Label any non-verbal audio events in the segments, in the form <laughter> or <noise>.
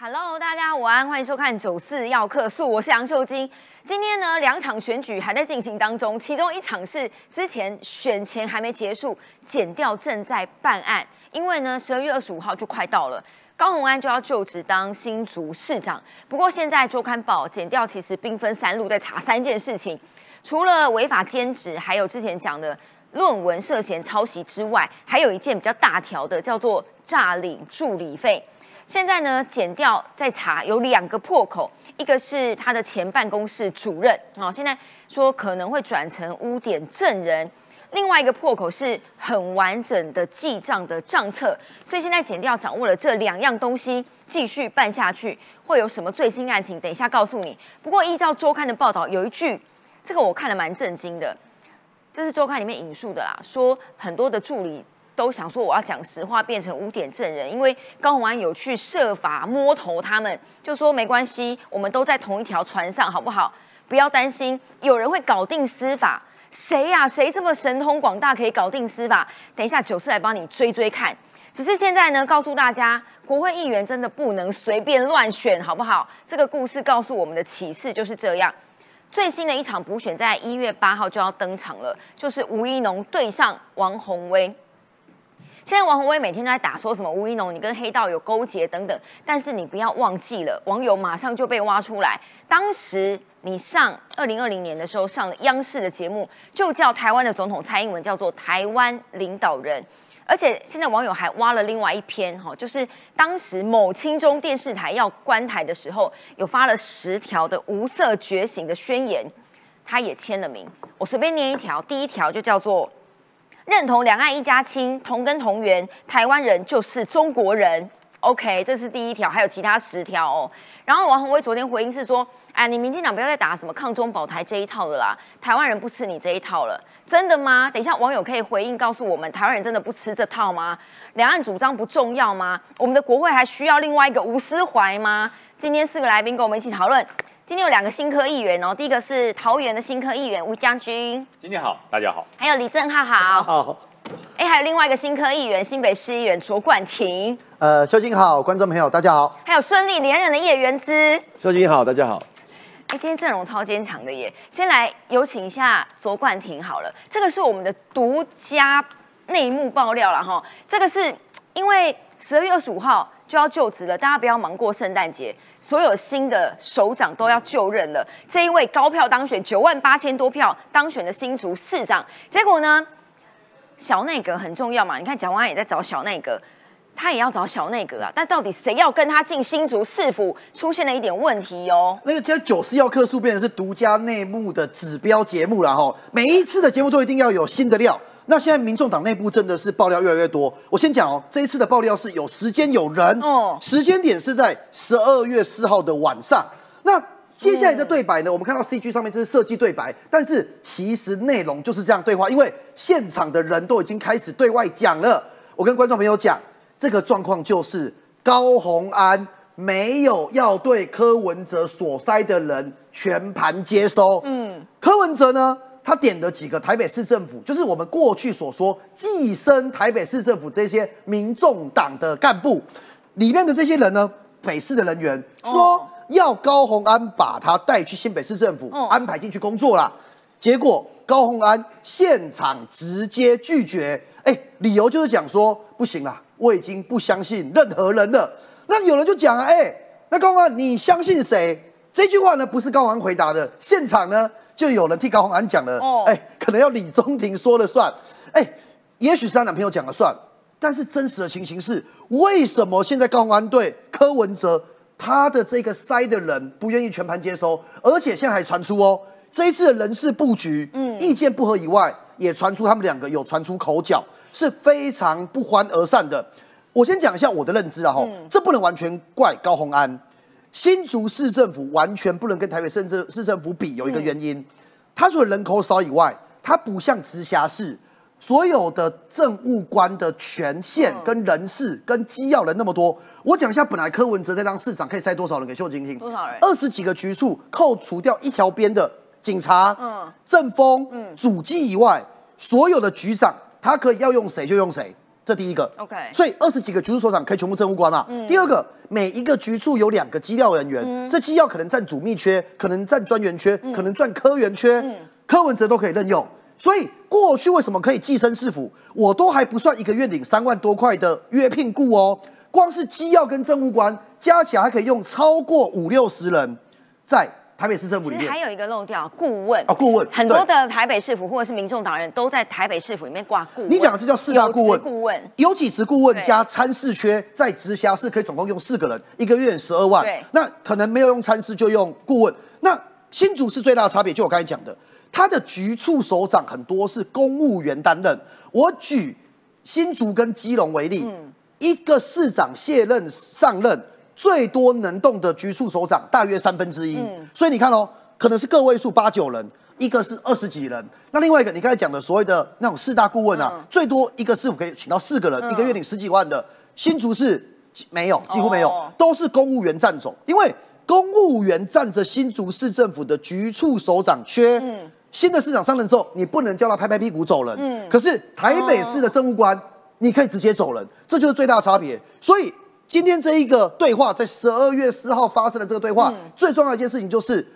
Hello，大家午安，欢迎收看九四要客诉，我是杨秀晶。今天呢，两场选举还在进行当中，其中一场是之前选前还没结束，检调正在办案，因为呢，十二月二十五号就快到了，高虹安就要就职当新竹市长。不过现在周刊报检调其实兵分三路在查三件事情，除了违法兼职，还有之前讲的论文涉嫌抄袭之外，还有一件比较大条的，叫做诈领助理费。现在呢，检调在查有两个破口，一个是他的前办公室主任，哦，现在说可能会转成污点证人；另外一个破口是很完整的记账的账册，所以现在检调掌握了这两样东西，继续办下去会有什么最新案情？等一下告诉你。不过依照周刊的报道，有一句，这个我看了蛮震惊的，这是周刊里面引述的啦，说很多的助理。都想说我要讲实话，变成污点证人，因为高宏安有去设法摸头，他们就说没关系，我们都在同一条船上，好不好？不要担心，有人会搞定司法，谁呀？谁这么神通广大，可以搞定司法？等一下九四来帮你追追看。只是现在呢，告诉大家，国会议员真的不能随便乱选，好不好？这个故事告诉我们的启示就是这样。最新的一场补选在一月八号就要登场了，就是吴一农对上王宏威。现在王宏威每天都在打说什么吴一农你跟黑道有勾结等等，但是你不要忘记了，网友马上就被挖出来。当时你上二零二零年的时候上了央视的节目，就叫台湾的总统蔡英文叫做台湾领导人，而且现在网友还挖了另外一篇哈，就是当时某亲中电视台要关台的时候，有发了十条的无色觉醒的宣言，他也签了名。我随便念一条，第一条就叫做。认同两岸一家亲，同根同源，台湾人就是中国人。OK，这是第一条，还有其他十条哦。然后王宏威昨天回应是说：“哎，你民进党不要再打什么抗中保台这一套的啦，台湾人不吃你这一套了，真的吗？”等一下网友可以回应告诉我们，台湾人真的不吃这套吗？两岸主张不重要吗？我们的国会还需要另外一个吴思怀吗？今天四个来宾跟我们一起讨论。今天有两个新科议员哦，第一个是桃园的新科议员吴将军，今天好，大家好。还有李正浩，好。好。哎，还有另外一个新科议员新北市议员卓冠廷，呃，秀晶好，观众朋友大家好。还有顺利连任的叶元之，秀晶好，大家好。哎，今天阵容超坚强的耶，先来有请一下卓冠廷好了，这个是我们的独家内幕爆料了哈，这个是因为十二月二十五号。就要就职了，大家不要忙过圣诞节。所有新的首长都要就任了。这一位高票当选，九万八千多票当选的新竹市长，结果呢，小内阁很重要嘛？你看蒋万安也在找小内阁，他也要找小内阁啊。但到底谁要跟他进新竹市府，出现了一点问题哦。那个叫九四要客数变成是独家内幕的指标节目了哈。每一次的节目都一定要有新的料。那现在民众党内部真的是爆料越来越多。我先讲哦，这一次的爆料是有时间有人，哦，时间点是在十二月四号的晚上。那接下来的对白呢？我们看到 CG 上面这是设计对白，但是其实内容就是这样对话，因为现场的人都已经开始对外讲了。我跟观众朋友讲，这个状况就是高鸿安没有要对柯文哲所塞的人全盘接收。嗯，柯文哲呢？他点的几个台北市政府，就是我们过去所说寄生台北市政府这些民众党的干部里面的这些人呢，北市的人员说要高鸿安把他带去新北市政府安排进去工作啦。结果高鸿安现场直接拒绝，哎，理由就是讲说不行啦，我已经不相信任何人了。那有人就讲啊，哎，那高鸿安你相信谁？这句话呢不是高鸿安回答的，现场呢。就有人替高鸿安讲了，哎，可能要李宗廷说了算，哎，也许是他男朋友讲了算，但是真实的情形是，为什么现在高鸿安对柯文哲他的这个塞的人不愿意全盘接收，而且现在还传出哦，这一次的人事布局，嗯，意见不合以外，也传出他们两个有传出口角，是非常不欢而散的。我先讲一下我的认知啊，哈，这不能完全怪高鸿安。新竹市政府完全不能跟台北市政市政府比，有一个原因，它除了人口少以外，它不像直辖市，所有的政务官的权限跟人事跟机要人那么多。我讲一下，本来柯文哲在当市长可以塞多少人给秀晶听？多少人？二十几个局处，扣除掉一条边的警察、嗯政风、主机以外，所有的局长，他可以要用谁就用谁。这第一个。OK 所以二十几个局处首长可以全部政务官嘛。第二个，每一个局处有两个机要人员，这机要可能占主秘缺，可能占专员缺，可能占科员缺，柯文哲都可以任用。所以过去为什么可以寄身市府，我都还不算一个月领三万多块的约聘雇哦，光是机要跟政务官加起来还可以用超过五六十人。在台北市政府里面还。有一个漏掉顾问啊顾问很多的台北市府或者是民众党人都在台北市府里面挂顾问。你讲的这叫四大顾问顾问，有几职顾问加参事缺，在直辖市可以总共用四个人，一个月十二万对。那可能没有用参事就用顾问。那新竹是最大的差别，就我刚才讲的，他的局处首长很多是公务员担任。我举新竹跟基隆为例，嗯一个市长卸任上任，最多能动的局处首长大约三分之一。嗯所以你看哦，可能是个位数八九人，一个是二十几人。那另外一个，你刚才讲的所谓的那种四大顾问啊，嗯最多一个师傅可以请到四个人，嗯一个月领十几万的。新竹市没有，几乎没有，哦都是公务员占走，因为公务员占着新竹市政府的局处首长缺。嗯新的市长上任之后，你不能叫他拍拍屁股走人。嗯可是台北市的政务官，你可以直接走人，这就是最大的差别。所以今天这一个对话，在十二月四号发生的这个对话，嗯最重要的一件事情就是。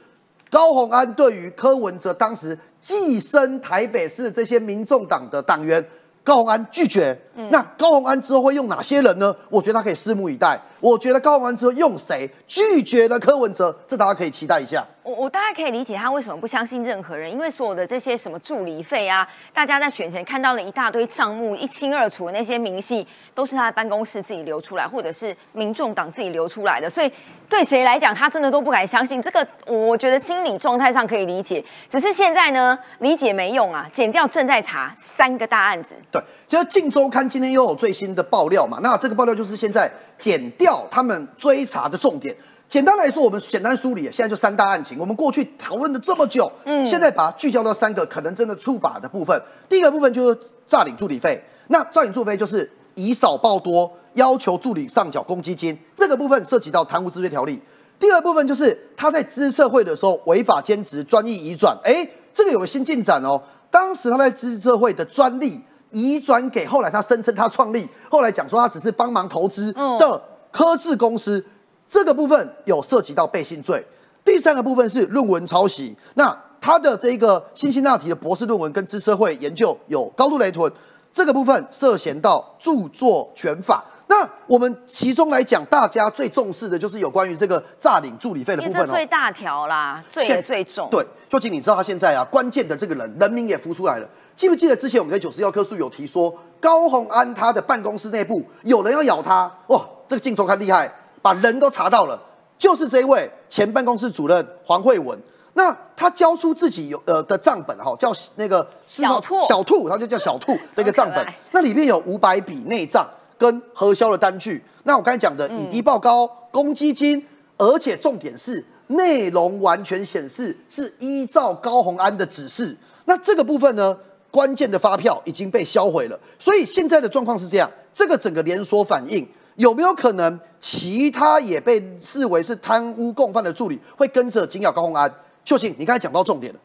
高洪安对于柯文哲当时寄生台北市这些民众党的党员，高洪安拒绝。那高洪安之后会用哪些人呢？我觉得他可以拭目以待。我觉得高文哲用谁拒绝了柯文哲，这大家可以期待一下。我我大概可以理解他为什么不相信任何人，因为所有的这些什么助理费啊，大家在选前看到了一大堆账目，一清二楚的那些明细，都是他的办公室自己流出来，或者是民众党自己流出来的，所以对谁来讲，他真的都不敢相信。这个我觉得心理状态上可以理解，只是现在呢，理解没用啊，剪掉正在查三个大案子，对，其实《镜周刊》今天又有最新的爆料嘛，那这个爆料就是现在剪掉他们追查的重点。简单来说，我们简单梳理，现在就三大案情。我们过去讨论了这么久，嗯，现在把它聚焦到三个可能真的触法的部分。第一个部分就是诈领助理费，那诈领助理费就是以少报多，要求助理上缴公积金，这个部分涉及到贪污治罪条例。第二部分就是他在资策会的时候违法兼职、专利移转，哎，这个有个新进展哦。当时他在资策会的专利移转给后来他声称他创立，后来讲说他只是帮忙投资的科智公司，这个部分有涉及到背信罪。第三个部分是论文抄袭，那他的这个辛辛那提的博士论文跟资策会研究有高度雷同，这个部分涉嫌到著作权法。那我们其中来讲，大家最重视的就是有关于这个诈领助理费的部分哦。最大条啦，罪也最重。对，究竟你知道他现在啊，关键的这个人人名也浮出来了。记不记得之前我们在九十药科数有提说，高鸿安他的办公室内部有人要咬他，哇，这个镜周刊厉害，把人都查到了，就是这一位前办公室主任黄慧文。那他交出自己有呃的账本哈，叫那个小兔小兔，他就叫小兔的一个账本那里面有五百笔内账跟核销的单据。那我刚才讲的以低报高、公积金，而且重点是内容完全显示是依照高鸿安的指示。那这个部分呢，关键的发票已经被销毁了。所以现在的状况是这样，这个整个连锁反应有没有可能其他也被视为是贪污共犯的助理会跟着紧咬高鸿安？秀琴，你刚才讲到重点了。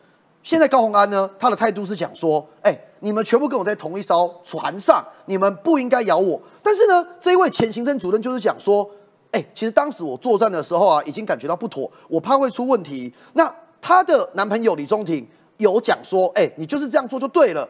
现在高鸿安呢，他的态度是讲说，哎、你们全部跟我在同一艘船上，你们不应该咬我。但是呢，这一位前行政主任就是讲说，哎、其实当时我作战的时候啊，已经感觉到不妥，我怕会出问题。那她的男朋友李宗廷有讲说，哎、你就是这样做就对了。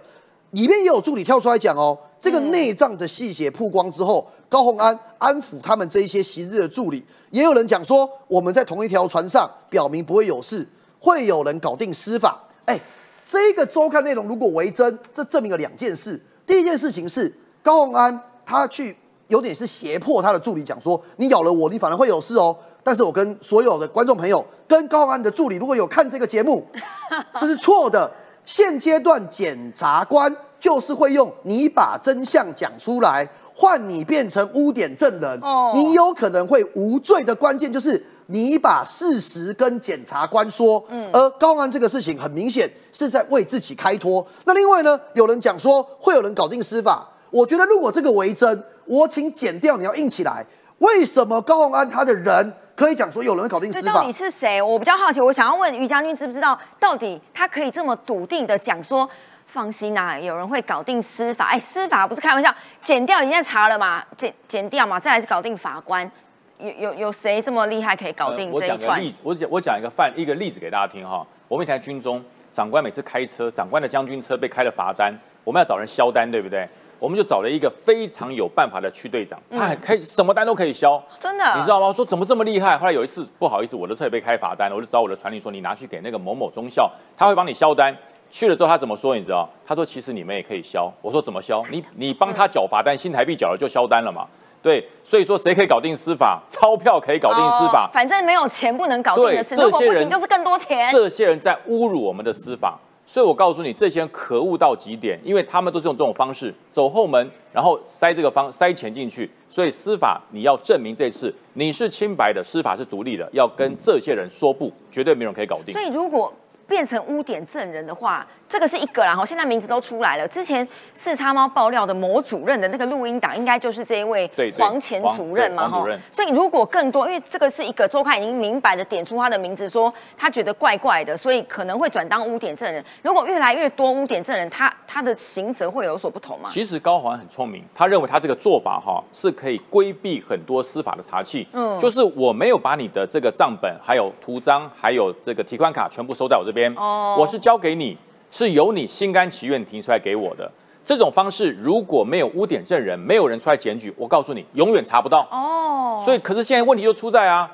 里面也有助理跳出来讲哦，这个内脏的细节曝光之后，高鸿安安抚他们这一些昔日的助理，也有人讲说我们在同一条船上，表明不会有事，会有人搞定司法。哎，这个周刊内容如果为真，这证明了两件事。第一件事情是高鸿安他去有点是胁迫他的助理讲说，你咬了我，你反而会有事哦。但是我跟所有的观众朋友，跟高鸿安的助理，如果有看这个节目，<laughs> 这是错的。现阶段检察官就是会用你把真相讲出来，换你变成污点证人，哦你有可能会无罪的关键就是你把事实跟检察官说，嗯，而高鸿安这个事情很明显是在为自己开脱。那另外呢，有人讲说会有人搞定司法，我觉得如果这个为真，我请剪掉，你要硬起来。为什么高鸿安他的人可以讲说有人会搞定司法到底？是谁？我比较好奇，我想要问于将军，知不知道到底他可以这么笃定的讲说，放心呐、有人会搞定司法。哎，司法不是开玩笑，剪掉已经在查了嘛，剪剪掉嘛，再来是搞定法官。有有有谁这么厉害可以搞定这一串？讲个例子，我讲我讲一个范一个例子给大家听哈。我们一台军中长官每次开车，长官的将军车被开了罚单，我们要找人销单，对不对？我们就找了一个非常有办法的区队长，他很可以什么单都可以销，真的，你知道吗？我说怎么这么厉害？后来有一次不好意思，我的车也被开罚单了，我就找我的传令说你拿去给那个某某中校，他会帮你销单。去了之后他怎么说？你知道？他说其实你们也可以销。我说怎么销？你你帮他缴罚单，新台币缴了就销单了嘛。对，所以说谁可以搞定司法？钞票可以搞定司法哦，反正没有钱不能搞定的事，如果不行就是更多钱。这些人在侮辱我们的司法。所以我告诉你，这些人可恶到极点，因为他们都是用这种方式走后门，然后塞这个方塞钱进去。所以司法你要证明这次你是清白的，司法是独立的，要跟这些人说不，绝对没有人可以搞定所。以如果变成污点证人的话，这个是一个啦。哈，现在名字都出来了。之前四叉猫爆料的某主任的那个录音档，应该就是这一位黄前主任嘛，哈。所以如果更多，因为这个是一个周刊已经明白的点出他的名字，说他觉得怪怪的，所以可能会转当污点证人。如果越来越多污点证人，他他的刑责会有所不同吗？其实高环很聪明，他认为他这个做法哈是可以规避很多司法的查器。嗯嗯，就是我没有把你的这个账本、还有图章、还有这个提款卡全部收在我这边，哦我是交给你，是由你心甘情愿提出来给我的。这种方式如果没有污点证人，没有人出来检举，我告诉你，永远查不到。哦，所以，可是现在问题就出在啊，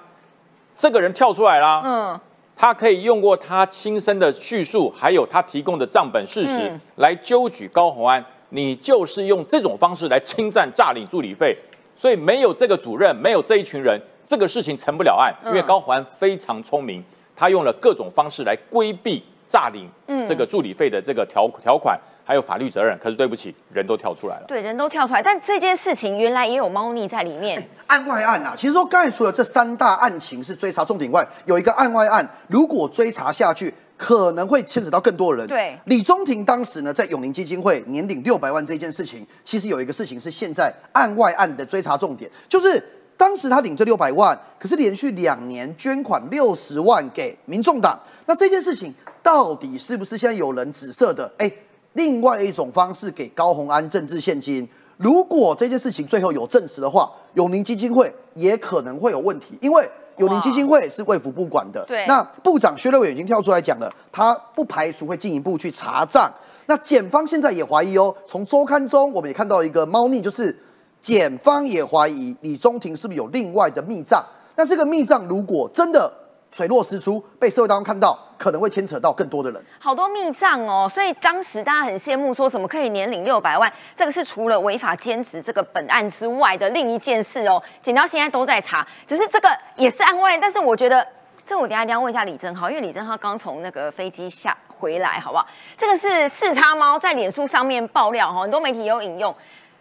这个人跳出来啦，嗯，他可以用过他亲身的叙述，还有他提供的账本事实、嗯来纠举高虹安。你就是用这种方式来侵占诈领助理费，所以没有这个主任，没有这一群人，这个事情成不了案。嗯因为高虹安非常聪明，他用了各种方式来规避诈领嗯这个助理费的这个条条款，还有法律责任。可是对不起，人都跳出来了。对，人都跳出来，但这件事情原来也有猫腻在里面。案外案啊，其实说刚才除了这三大案情是追查重点外，有一个案外案，如果追查下去，可能会牵扯到更多人。对李宗廷当时呢，在永宁基金会年领六百万这件事情，其实有一个事情是现在案外案的追查重点，就是当时他领这六百万，可是连续两年捐款六十万给民众党，那这件事情到底是不是现在有人指涉的？哎，另外一种方式给高虹安政治现金。如果这件事情最后有证实的话，永宁基金会也可能会有问题，因为永宁基金会是卫福部管的。对那部长薛瑞伟已经跳出来讲了，他不排除会进一步去查账。那检方现在也怀疑哦，从周刊中我们也看到一个猫腻，就是检方也怀疑李中庭是不是有另外的密账。那这个密账如果真的水落石出，被社会当中看到，可能会牵扯到更多的人。好多密账哦，所以当时大家很羡慕，说什么可以年领六百万，这个是除了违法兼职这个本案之外的另一件事哦。检到现在都在查，只是这个也是案外，但是我觉得这我等一下等一下问一下李正浩，因为李正浩刚从那个飞机下回来，好不好？这个是四叉猫在脸书上面爆料哈，很多媒体有引用。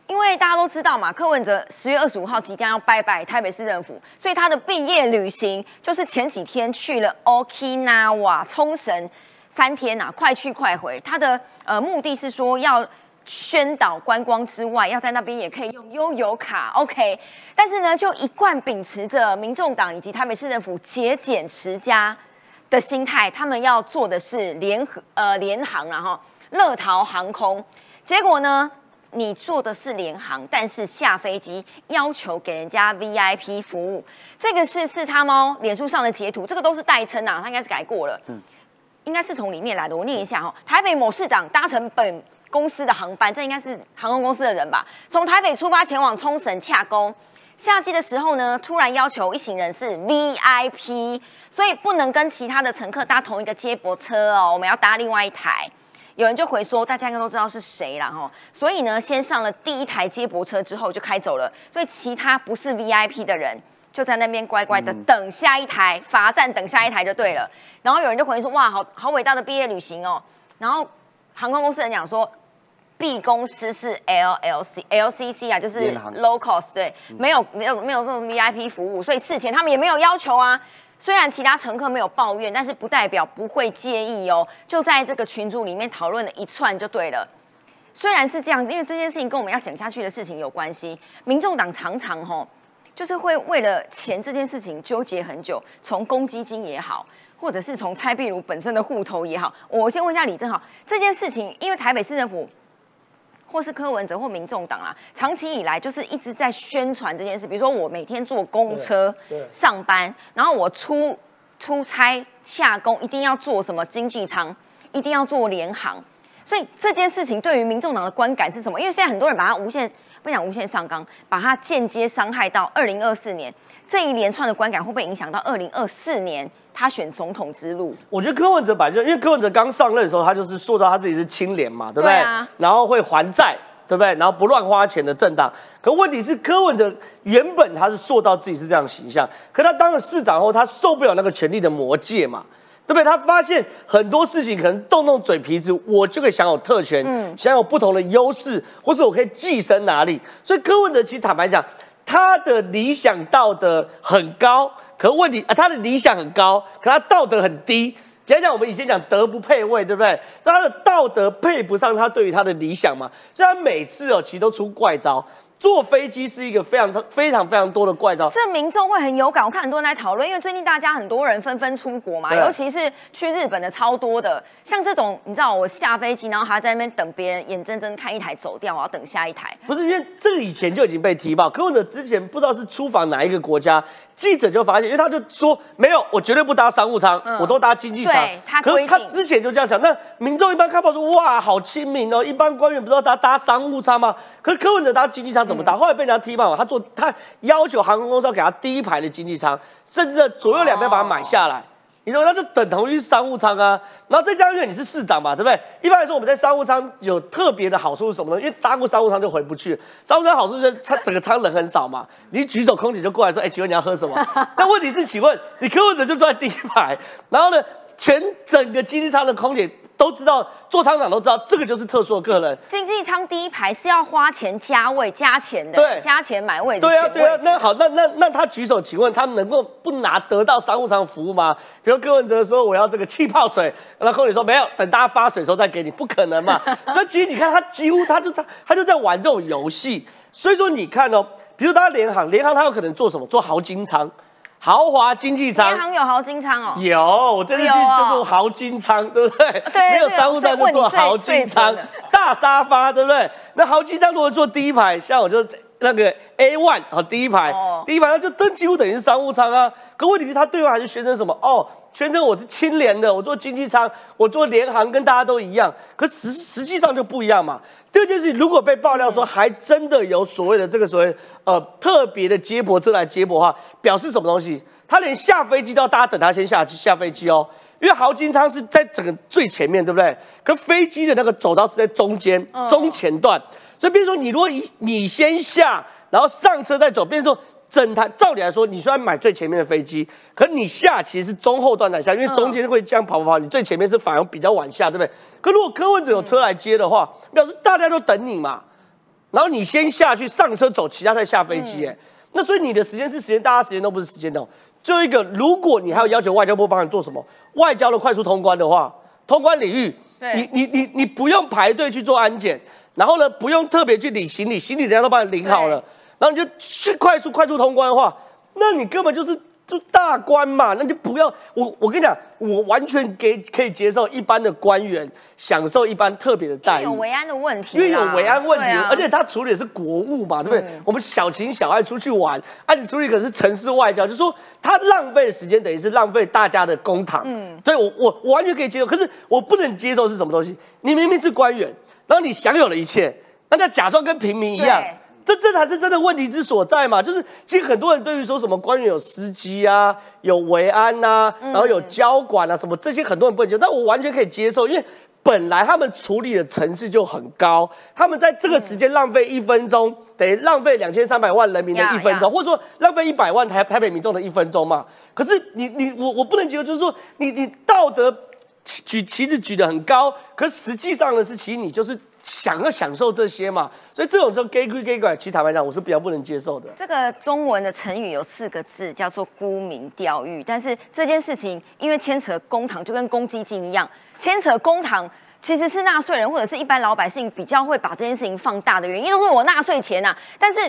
因为大家都知道嘛，柯文哲十月二十五号即将要拜拜台北市政府，所以他的毕业旅行就是前几天去了 Okinawa 冲绳三天呐、快去快回。他的呃目的是说要宣导观光之外，要在那边也可以用悠游卡，OK。但是呢，就一贯秉持着民众党以及台北市政府节俭持家的心态，他们要做的是联合呃联航然后乐桃航空。结果呢，你做的是联航，但是下飞机要求给人家 VIP 服务，这个是四叉猫脸书上的截图，这个都是代称啊，他应该是改过了，嗯应该是从里面来的。我念一下哈、台北某市长搭乘本公司的航班，这应该是航空公司的人吧，从台北出发前往冲绳洽公。下机的时候呢，突然要求一行人是 VIP，所以不能跟其他的乘客搭同一个接驳车哦，我们要搭另外一台。有人就回说，大家应该都知道是谁了哈，所以呢，先上了第一台接驳车之后就开走了，所以其他不是 VIP 的人就在那边乖乖的等下一台罚站，等下一台就对了。然后有人就回说，哇，好好伟大的毕业旅行哦。然后航空公司人讲说，B 公司是 LLC LCC 啊，就是 low cost，对，没有没有没有这种 VIP 服务，所以事前他们也没有要求啊。虽然其他乘客没有抱怨，但是不代表不会介意哦。就在这个群组里面讨论了一串就对了。虽然是这样，因为这件事情跟我们要讲下去的事情有关系，民众党常常吼、就是会为了钱这件事情纠结很久，从公积金也好，或者是从蔡壁如本身的户头也好，我先问一下李正好，这件事情，因为台北市政府或是柯文哲或民众党啦，长期以来就是一直在宣传这件事，比如说我每天坐公车上班，然后我出出差下工一定要坐什么经济舱，一定要坐联航，所以这件事情对于民众党的观感是什么？因为现在很多人把它无限。不讲无限上纲，把它间接伤害到二零二四年这一连串的观感，会不会影响到二零二四年他选总统之路？我觉得柯文哲本来就，因为柯文哲刚上任的时候，他就是塑造他自己是清廉嘛，对不对？啊。然后会还债，对不对？然后不乱花钱的政党。可问题是，柯文哲原本他是塑造自己是这样形象，可他当了市长后，他受不了那个权力的魔戒嘛。对不对？他发现很多事情可能动动嘴皮子，我就可以享有特权，享有不同的优势，或是我可以寄生哪里。所以柯文哲其实坦白讲，他的理想道德很高，可问题啊，他的理想很高，可他道德很低。讲讲我们以前讲德不配位，对不对？他的道德配不上他对于他的理想嘛，所以他每次哦，其实都出怪招。坐飞机是一个非常非常非常多的怪招，这民众会很有感。我看很多人在讨论，因为最近大家很多人纷纷出国嘛，尤其是去日本的超多的。像这种，你知道我下飞机，然后还在那边等别人，眼睁睁看一台走掉，我要等下一台。不是因为这个以前就已经被提报，柯文哲之前不知道是出访哪一个国家。记者就发现，因为他就说没有，我绝对不搭商务舱，我都搭经济舱。他可是他之前就这样讲，那民众一般看报说哇，好亲民哦。一般官员不知道搭搭商务舱吗？可是柯文哲搭经济舱怎么搭？后来被人家踢爆嘛，他做他要求航空公司要给他第一排的经济舱，甚至左右两边把它买下来。你说那就等同于商务舱啊，然后再加上因为你是市长嘛，对不对？一般来说我们在商务舱有特别的好处是什么呢？因为搭过商务舱就回不去。商务舱好处就是它整个舱人很少嘛，你举手空姐就过来说，哎，请问你要喝什么？<laughs> 那问题是，请问你客户者就坐在第一排，然后呢，全整个经济舱的空姐。都知道，做厂长都知道，这个就是特殊的客人。经济舱第一排是要花钱加位、加钱的，对，加钱买位置。对啊，对啊。那好，那那那他举手，请问他能够不拿得到商务舱服务吗？比如柯文哲说我要这个气泡水，那空姐说没有，等大家发水的时候再给你，不可能嘛。<laughs> 所以其实你看，他几乎他就他他就在玩这种游戏。所以说你看哦，比如大家联航，联航他有可能做什么？做豪金舱。豪华经济舱，银行有豪金舱哦，有，我这次去就做豪金舱，对不对？对，没有商务舱就坐豪金舱，大沙发，对不对？那豪金舱如果坐第一排，像我就那个 A one 好第一排，第一排那就登几乎等于商务舱啊。可问题是他对外还是宣称什么？哦，宣称我是清廉的，我坐经济舱，我坐联航跟大家都一样。可实实际上就不一样嘛。第二件事情，如果被爆料说还真的有所谓的这个所谓呃特别的接驳车来接驳的话，表示什么东西？他连下飞机都要大家等他先下下飞机哦，因为豪金舱是在整个最前面，对不对？可飞机的那个走道是在中间中前段，所以比如说你如果你你先下，然后上车再走，比如说整台照理来说，你虽然买最前面的飞机，可你下其实是中后段才下，因为中间会这样跑跑跑，你最前面是反而比较晚下，对不对？可如果柯文哲有车来接的话，表示大家都等你嘛，然后你先下去上车走，其他再下飞机，哎，那所以你的时间是时间，大家时间都不是时间。的。最后一个，如果你还要要求外交部帮你做什么外交的快速通关的话，通关领域，你你你你不用排队去做安检，然后呢不用特别去领行李，行李人家都帮你领好了，然后你就去快速快速通关的话，那你根本就是。就大官嘛，那就不要我。我跟你讲，我完全给可以接受一般的官员享受一般特别的待遇。有维安的问题，因为有维安问题，而且他处理的是国务嘛，对不对？我们小情小爱出去玩，啊，你处理可是城市外交，就说他浪费的时间等于是浪费大家的公堂。嗯，对我我我完全可以接受，可是我不能接受是什么东西？你明明是官员，然后你享有了一切，那他假装跟平民一样。这这才是真的问题之所在嘛？就是其实很多人对于说什么官员有司机啊、有维安呐，然后有交管啊什么这些，很多人不能接受，但我完全可以接受，因为本来他们处理的层次就很高，他们在这个时间浪费一分钟，等于浪费两千三百万人民的一分钟，或者说浪费一百万台台北民众的一分钟嘛。可是你你我我不能接受，就是说你你道德举旗子举得很高，可实际上呢是其实你就是。想要享受这些嘛，所以这种时候 gay 归 gay 拐，其实坦白讲，我是比较不能接受的。这个中文的成语有四个字，叫做沽名钓誉。但是这件事情因为牵扯公堂，就跟公积金一样，牵扯公堂其实是纳税人或者是一般老百姓比较会把这件事情放大的原因，因为我纳税钱呐。但是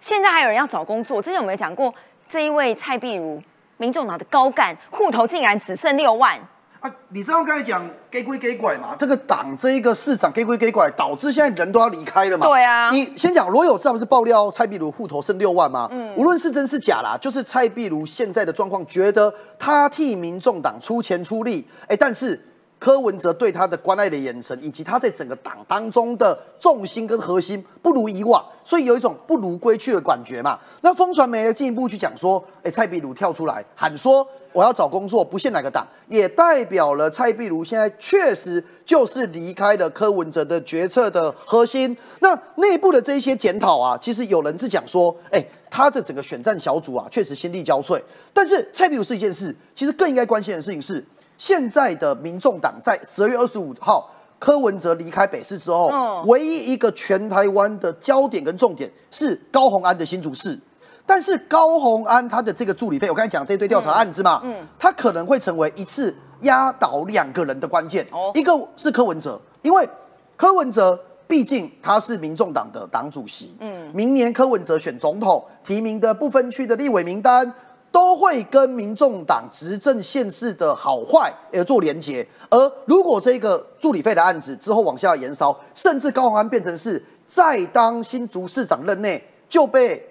现在还有人要找工作，之前我们讲过，这一位蔡碧如。民众党的高干户头竟然只剩六万。啊，你知道刚才讲给归给拐嘛，这个党这一个市场给归给拐，导致现在人都要离开了嘛。对啊，你先讲罗有志不是爆料蔡壁如户头剩六万吗？嗯，无论是真是假啦，就是蔡壁如现在的状况，觉得他替民众党出钱出力，哎，但是。柯文哲对他的关爱的眼神，以及他在整个党当中的重心跟核心不如以往，所以有一种不如归去的感觉嘛。那风传媒进一步去讲说，哎，蔡壁如跳出来喊说我要找工作，不限哪个党，也代表了蔡壁如现在确实就是离开了柯文哲的决策的核心。那内部的这些检讨啊，其实有人是讲说，哎，他的整个选战小组啊，确实心力交瘁。但是蔡壁如是一件事，其实更应该关心的事情是。现在的民众党在十二月二十五号柯文哲离开北市之后，唯一一个全台湾的焦点跟重点是高鸿安的新竹市。但是高鸿安他的这个助理费，我刚才讲这一堆调查案子嘛，嗯，他可能会成为一次压倒两个人的关键。哦，一个是柯文哲，因为柯文哲毕竟他是民众党的党主席，嗯，明年柯文哲选总统提名的不分区的立委名单。都会跟民众党执政县市的好坏呃做连结，而如果这个助理费的案子之后往下延烧，甚至高鸿安变成是在当新竹市长任内就被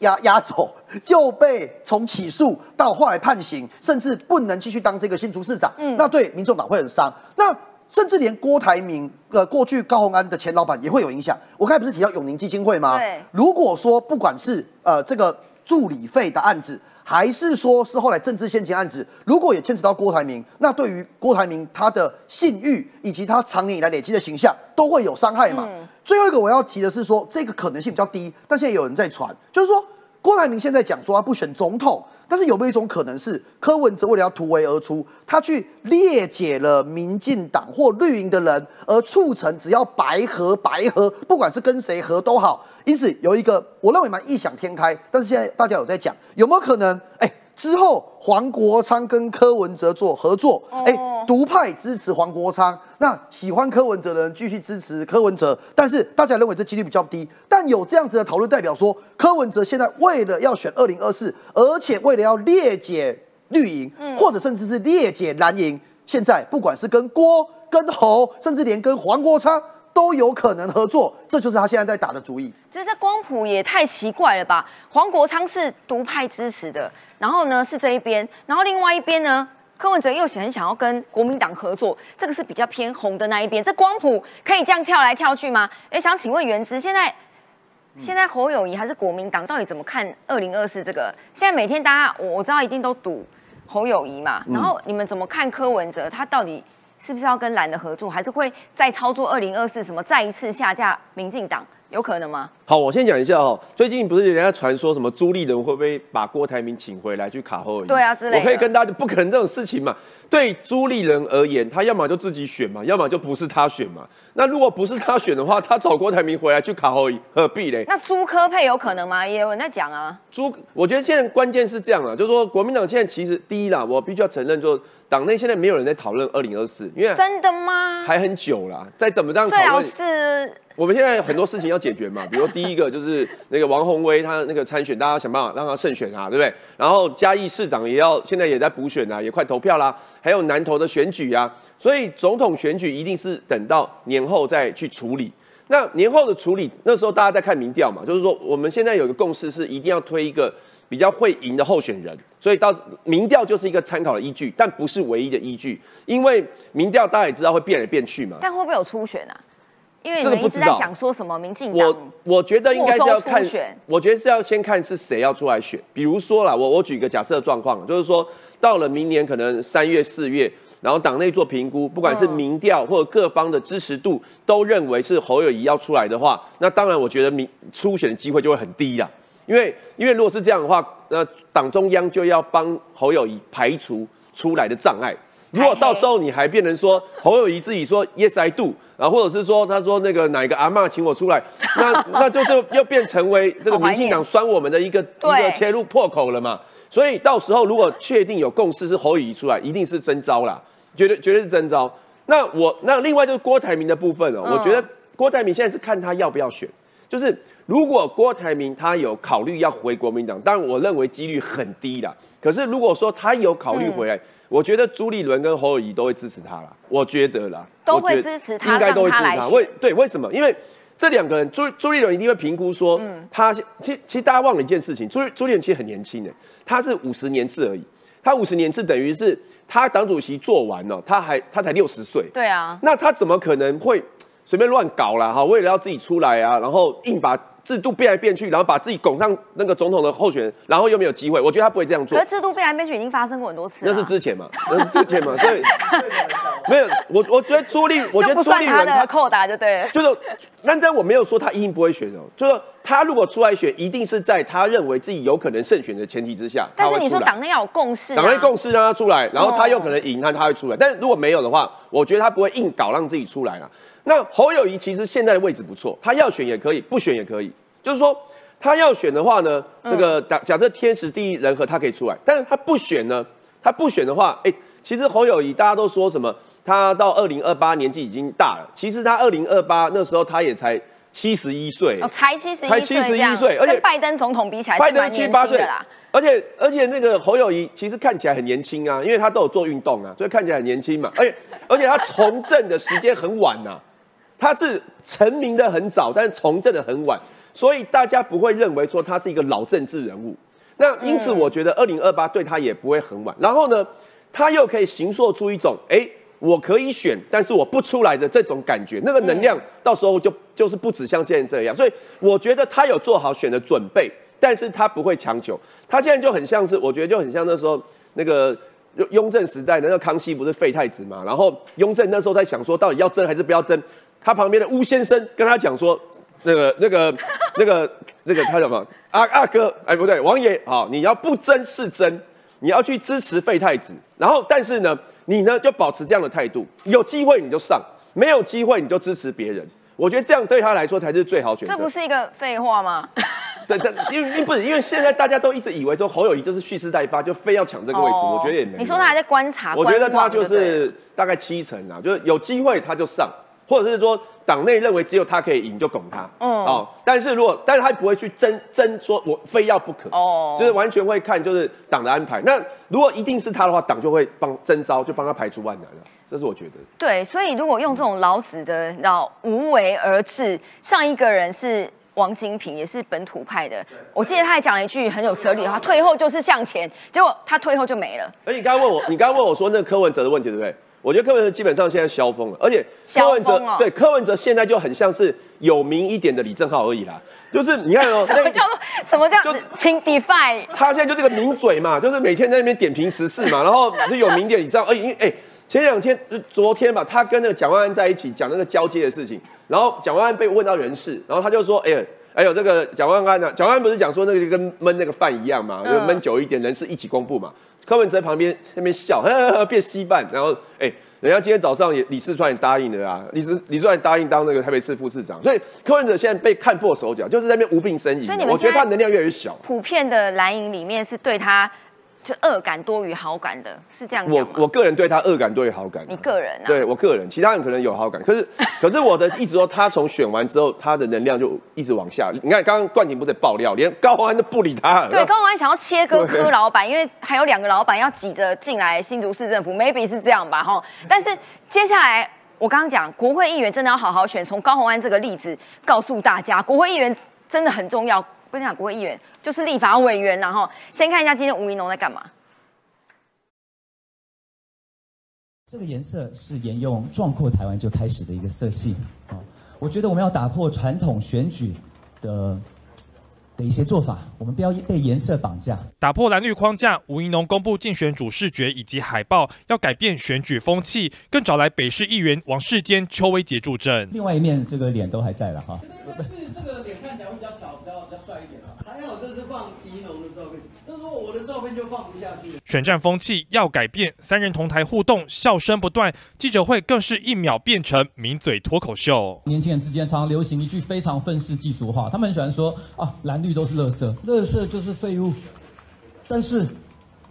压 <laughs> 压走，就被从起诉到后来判刑，甚至不能继续当这个新竹市长，那对民众党会很伤。那甚至连郭台铭呃过去高鸿安的前老板也会有影响。我刚才不是提到永宁基金会吗？对，如果说不管是呃这个助理费的案子。还是说是后来政治献金案子，如果也牵扯到郭台铭，那对于郭台铭他的信誉以及他长年以来累积的形象都会有伤害嘛？最后一个我要提的是说，这个可能性比较低，但现在有人在传，就是说郭台铭现在讲说他不选总统，但是有没有一种可能是柯文哲为了要突围而出，他去列解了民进党或绿营的人，而促成只要白合白合，不管是跟谁合都好。因此有一个我认为蛮异想天开，但是现在大家有在讲有没有可能？哎，之后黄国昌跟柯文哲做合作，哎，独派支持黄国昌，那喜欢柯文哲的人继续支持柯文哲，但是大家认为这几率比较低。但有这样子的讨论，代表说柯文哲现在为了要选二零二四，而且为了要裂解绿营，或者甚至是裂解蓝营，现在不管是跟郭、跟侯，甚至连跟黄国昌。都有可能合作，这就是他现在在打的主意。这这光谱也太奇怪了吧？黄国昌是独派支持的，然后呢是这一边，然后另外一边呢，柯文哲又很想要跟国民党合作，这个是比较偏红的那一边。这光谱可以这样跳来跳去吗？哎，想请问原之，现在现在侯友谊还是国民党，到底怎么看二零二四这个？现在每天大家我我知道一定都赌侯友谊嘛，然后你们怎么看柯文哲？他到底？是不是要跟蓝的合作，还是会再操作二零二四什么再一次下架民进党？有可能吗？好，我先讲一下哈。最近不是人家传说什么朱立伦会不会把郭台铭请回来去卡后？对啊，之类。我可以跟大家不可能这种事情嘛。对朱立伦而言，他要么就自己选嘛，要么就不是他选嘛。那如果不是他选的话，他找郭台铭回来去卡后，何必嘞？那朱科配有可能吗？也有人在讲啊。朱，我觉得现在关键是这样啊，就是说国民党现在其实第一啦，我必须要承认，就党内现在没有人在讨论二零二四，因为真的吗？还很久啦，再怎么这样讨论是。我们现在很多事情要解决嘛，比如第一个就是那个王宏威他那个参选，大家想办法让他胜选啊，对不对？然后嘉义市长也要现在也在补选啊，也快投票啦，还有南投的选举啊，所以总统选举一定是等到年后再去处理。那年后的处理，那时候大家在看民调嘛，就是说我们现在有一个共识是一定要推一个比较会赢的候选人，所以到民调就是一个参考的依据，但不是唯一的依据，因为民调大家也知道会变来变去嘛。但会不会有初选啊？因为你们一直在讲说什么民进党，我我觉得应该是要看，我觉得是要先看是谁要出来选。比如说啦，我我举个假设状况，就是说到了明年可能三月四月，然后党内做评估，不管是民调或者各方的支持度都认为是侯友谊要出来的话，那当然我觉得民初选的机会就会很低啦。因为因为如果是这样的话，那党中央就要帮侯友谊排除出来的障碍。如果到时候你还变成说侯友谊自己说 Yes I do。然后或者是说，他说那个哪一个阿妈请我出来，那那就就又变成为这个民进党酸我们的一个一个切入破口了嘛。所以到时候如果确定有共识是侯友谊出来，一定是真招啦，绝对绝对是真招。那我那另外就是郭台铭的部分哦，我觉得郭台铭现在是看他要不要选。就是如果郭台铭他有考虑要回国民党，但我认为几率很低啦。可是如果说他有考虑回来，我觉得朱立伦跟侯友谊都会支持他啦。我觉得啦，都会支持他，应该都会支持他。为对为什么？因为这两个人，朱朱立伦一定会评估说，嗯他其其实大家忘了一件事情，朱朱立伦其实很年轻的，他是五十年次而已，他五十年次等于是他党主席做完了，他还他才六十岁，对啊，那他怎么可能会随便乱搞啦？哈，为了要自己出来啊，然后硬把。制度变来变去，然后把自己拱上那个总统的候选人，然后又没有机会。我觉得他不会这样做。可制度变来变去已经发生过很多次。那是之前嘛？那是之前嘛？所以没有我，我觉得朱立，我觉得朱立伦他 <laughs> 扣打就对了。就是，但但我没有说他一定不会选哦。就是他如果出来选，一定是在他认为自己有可能胜选的前提之下。但是你说党内要有共识，党内共识让他出来，然后他有可能赢，那他会出来。但是如果没有的话，我觉得他不会硬搞让自己出来了。那侯友谊其实现在的位置不错，他要选也可以，不选也可以。就是说。他要选的话呢，这个假假设天时地利人和，他可以出来。但是他不选呢，他不选的话，哎，其实侯友谊大家都说什么？他到二零二八年纪已经大了。其实他二零二八那时候他也才七十一岁，哦，才七十一，才七十一岁，而且拜登总统比起来，拜登七八岁啦。而且而且那个侯友谊其实看起来很年轻啊，因为他都有做运动啊，所以看起来很年轻嘛。而且而且他从政的时间很晚呐，他是成名的很早，但是从政的很晚。所以大家不会认为说他是一个老政治人物，那因此我觉得二零二八对他也不会很晚。然后呢，他又可以形塑出一种，哎，我可以选，但是我不出来的这种感觉，那个能量到时候就就是不止像现在这样。所以我觉得他有做好选的准备，但是他不会强求。他现在就很像是，我觉得就很像那时候那个雍雍正时代的那个康熙不是废太子嘛？然后雍正那时候在想说，到底要争还是不要争？他旁边的巫先生跟他讲说。那个、那个、那个、那个，他什么？阿阿哥，哎，不对，王爷，好，你要不争是争，你要去支持废太子，然后，但是呢，你呢就保持这样的态度，有机会你就上，没有机会你就支持别人。我觉得这样对他来说才是最好选择。这不是一个废话吗？<laughs> 对对，因为因为不是，因为现在大家都一直以为说侯友谊就是蓄势待发，就非要抢这个位置，我觉得也没。你说他还在观察，我觉得他就是大概七成啊，就是有机会他就上，或者是说。党内认为只有他可以赢，就拱他。嗯，哦，但是如果，但是他不会去争争，说我非要不可。哦，就是完全会看就是党的安排。那如果一定是他的话，党就会帮征招，就帮他排除万难了。这是我觉得。对，所以如果用这种老子的，然无为而治，上一个人是王金平，也是本土派的。我记得他还讲了一句很有哲理的话：退后就是向前。结果他退后就没了。而你刚刚问我，你刚刚问我说那个柯文哲的问题，对不对？我觉得柯文哲基本上现在消风了，而且柯文哲对柯文哲现在就很像是有名一点的李正浩而已啦，就是你看哦，<laughs> 什么叫做什么叫就请 defy？他现在就这个名嘴嘛，就是每天在那边点评时事嘛，然后就有名点，你知道？而因为哎，前两天昨天吧，他跟那个蒋万安在一起讲那个交接的事情，然后蒋万安被问到人事，然后他就说，哎，哎呦，这个蒋万安呢，蒋万安不是讲说那个跟焖那个饭一样嘛，就焖久一点，人事一起公布嘛。柯文哲在旁边那边笑，呵呵呵变稀饭，然后哎，人家今天早上也李世川也答应了啊，李世李世川答应当那个台北市副市长，所以柯文哲现在被看破手脚，就是在那边无病呻吟。所以你们我觉得他能量越来越小。普遍的蓝营里面是对他。就恶感多于好感的，是这样讲我我个人对他恶感多于好感。你个人啊？对我个人，其他人可能有好感，可是 <laughs> 可是我的一直说，他从选完之后，他的能量就一直往下。你看刚刚冠廷不是爆料，连高安都不理他。对，高安想要切割柯老板，因为还有两个老板要挤着进来新竹市政府，maybe 是这样吧？哈，但是接下来我刚刚讲，国会议员真的要好好选。从高鸿安这个例子告诉大家，国会议员真的很重要。不讲国会议员。就是立法委员，然后先看一下今天吴怡农在干嘛。这个颜色是沿用壮阔台湾就开始的一个色系啊，我觉得我们要打破传统选举的。的一些做法，我们不要被颜色绑架。打破蓝绿框架，吴怡农公布竞选主视觉以及海报，要改变选举风气，更找来北市议员王世坚、邱威杰助阵。另外一面，这个脸都还在了哈。是这个脸看起来会比较小，比较比较帅一点啊。还好这是放怡农的照片，那如果就放不下去。选战风气要改变，三人同台互动，笑声不断，记者会更是一秒变成名嘴脱口秀。年轻人之间常常流行一句非常愤世嫉俗话，他们很喜欢说啊蓝。绿都是垃圾，垃圾就是废物。但是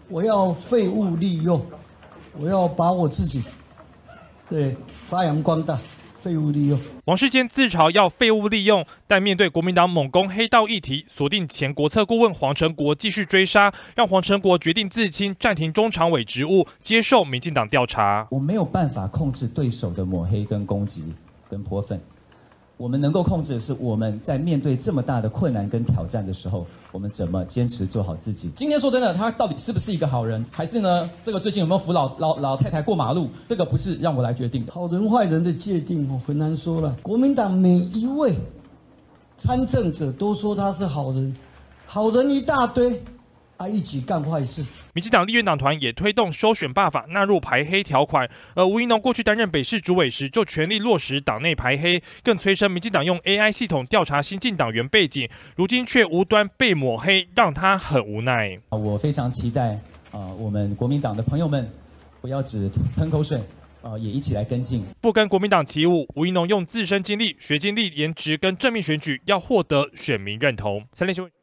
我要废物利用，我要把我自己对发扬光大。废物利用。王世坚自嘲要废物利用，但面对国民党猛攻黑道议题，锁定前国策顾问黄成国继续追杀，让黄成国决定自清，暂停中常委职务，接受民进党调查。我没有办法控制对手的抹黑跟攻击跟泼粪。我们能够控制的是，我们在面对这么大的困难跟挑战的时候，我们怎么坚持做好自己。今天说真的，他到底是不是一个好人，还是呢？这个最近有没有扶老老老太太过马路？这个不是让我来决定的。好人坏人的界定哦，很难说了。国民党每一位参政者都说他是好人，好人一大堆。啊一起干坏事。民进党立院党团也推动修选罢法纳入排黑条款，而吴怡农过去担任北市主委时就全力落实党内排黑，更催生民进党用 AI 系统调查新进党员背景，如今却无端被抹黑，让他很无奈。我非常期待啊，我们国民党的朋友们不要只喷口水，啊，也一起来跟进，不跟国民党起舞。吴怡农用自身经历、学经历、颜值跟正面选举，要获得选民认同。三连新闻。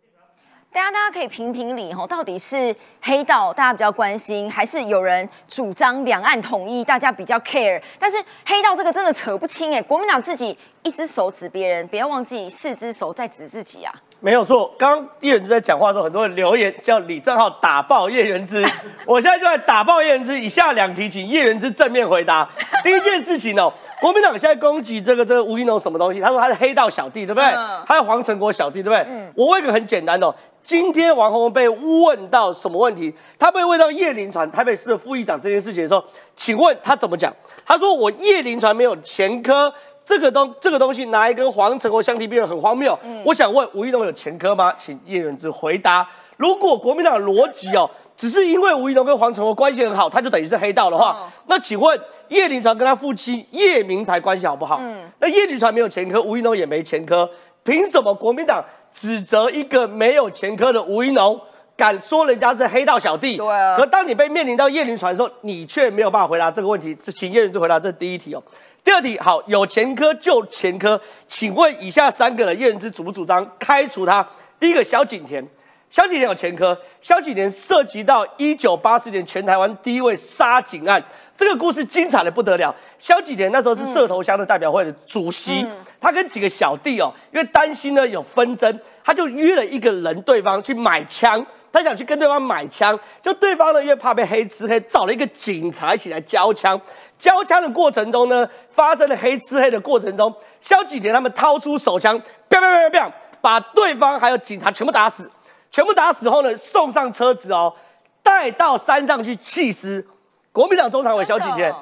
大家大家可以评评理吼，到底是黑道大家比较关心，还是有人主张两岸统一，大家比较 care？但是黑道这个真的扯不清哎，国民党自己一只手指别人，不要忘记四只手在指自己啊。没有错，刚刚叶元之在讲话的时候，很多人留言叫李正浩打爆叶元之，<laughs> 我现在就在打爆叶元之。以下两题，请叶元之正面回答。<laughs> 第一件事情哦，国民党现在攻击这个这个吴一农什么东西？他说他是黑道小弟，对不对？他是黄成国小弟，对不对？嗯。我问一个很简单的，今天王宏被问到什么问题？他被问到叶林传台北市的副议长这件事情的时候，请问他怎么讲？他说我叶林传没有前科。这个东这个东西拿来跟黄成国相提并论很荒谬。我想问吴一农有前科吗？请叶元之回答。如果国民党的逻辑哦，只是因为吴一农跟黄成国关系很好，他就等于是黑道的话，那请问叶林传跟他父亲叶明才关系好不好？嗯那叶林传没有前科，吴一农也没前科，凭什么国民党指责一个没有前科的吴一农，敢说人家是黑道小弟？对啊。可当你被面临到叶林传的时候，你却没有办法回答这个问题。请叶元之回答这第一题哦。第二题，好，有前科就前科，请问以下三个人，叶仁之主不主张开除他？第一个，萧景田，萧景田有前科，萧景田涉及到一九八四年全台湾第一位杀警案，这个故事精彩的不得了。萧景田那时候是社头乡的代表会的主席，他跟几个小弟哦，因为担心呢有纷争，他就约了一个人对方去买枪。他想去跟对方买枪，就对方呢，因为怕被黑吃黑，找了一个警察一起来交枪。交枪的过程中呢，发生了黑吃黑的过程中，萧景田他们掏出手枪，砰砰砰砰，把对方还有警察全部打死。全部打死后呢，送上车子哦，带到山上去弃尸。国民党中常委萧景田。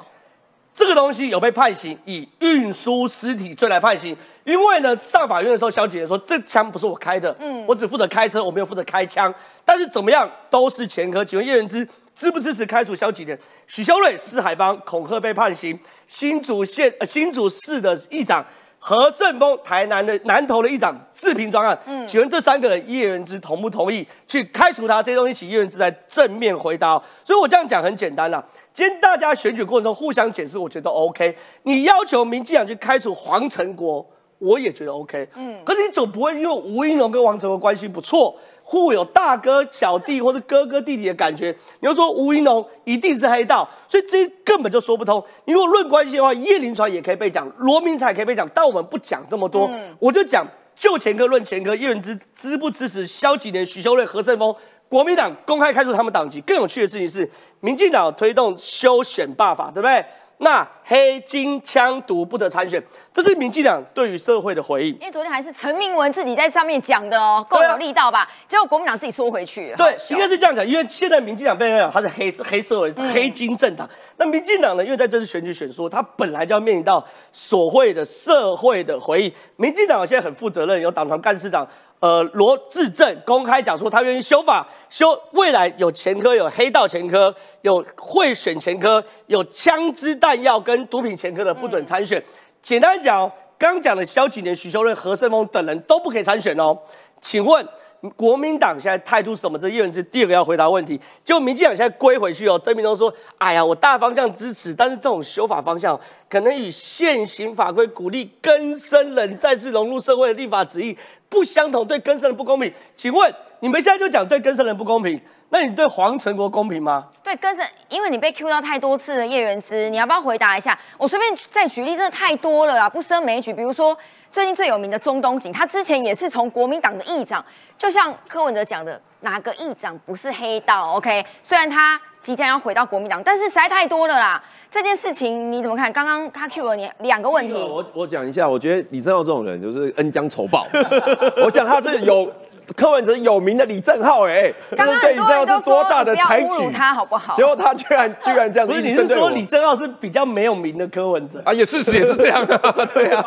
这个东西有被判刑，以运输尸体罪来判刑。因为呢，上法院的时候，小姐姐说这枪不是我开的，嗯，我只负责开车，我没有负责开枪。但是怎么样都是前科。请问叶元之支不支持开除萧景田？许修睿、施海邦恐吓被判刑。新竹县呃新竹市的议长何胜峰，台南的南投的议长自评专案。嗯，请问这三个人叶元之同不同意去开除他？这些东西，请叶元之在正面回答。所以我这样讲很简单啦。今天大家选举过程中互相解释，我觉得 OK。你要求民进党去开除黄成国，我也觉得 OK。嗯，可是你总不会因为吴英龙跟王成文关系不错，互有大哥小弟或者哥哥弟弟的感觉，你要说吴英龙一定是黑道，所以这根本就说不通。你如果论关系的话，叶林传也可以被讲，罗明才可以被讲，但我们不讲这么多，我就讲就前科论前科，叶元之支不支持萧几年、许修睿、何胜峰？国民党公开开除他们党籍，更有趣的事情是，民进党推动修选罢法，对不对？那黑金枪毒不得参选，这是民进党对于社会的回应。因为昨天还是陈明文自己在上面讲的哦，够有力道吧？结果国民党自己缩回去。对，应该是这样讲，因为现在民进党被人讲他是黑黑社会、黑金政党。那民进党呢？因为在这次选举选说，他本来就要面临到所谓的社会的回应。民进党现在很负责任，有党团干事长。呃，罗志正公开讲说，他愿意修法，修未来有前科、有黑道前科、有贿选前科、有枪支弹药跟毒品前科的不准参选。简单讲，刚讲的萧启年、许修睿、何胜峰等人都不可以参选哦。请问？国民党现在态度什么？这叶文是第二个要回答问题。就民进党现在归回去哦。郑明东说：“哎呀，我大方向支持，但是这种修法方向可能与现行法规鼓励根生人再次融入社会的立法旨意不相同，对根生人不公平。”请问你们现在就讲对根生人不公平，那你对黄成国公平吗？对，根生，因为你被 Q 到太多次了，叶元之，你要不要回答一下？我随便再举例，真的太多了啊，不胜枚举。比如说最近最有名的中东锦，他之前也是从国民党的议长，就像柯文哲讲的，哪个议长不是黑道？OK，虽然他即将要回到国民党，但是实在太多了啦。这件事情你怎么看？刚刚他 Q 了你两个问题，我我讲一下，我觉得李正浩这种人就是恩将仇报。<laughs> 我讲他是有柯文哲有名的李正浩，哎，刚刚对李正浩是多大的抬举他好不好？结果他居然居然这样子不是，你是说李正浩是比较没有名的柯文哲？啊，也事实也是这样 <laughs> 啊，对啊。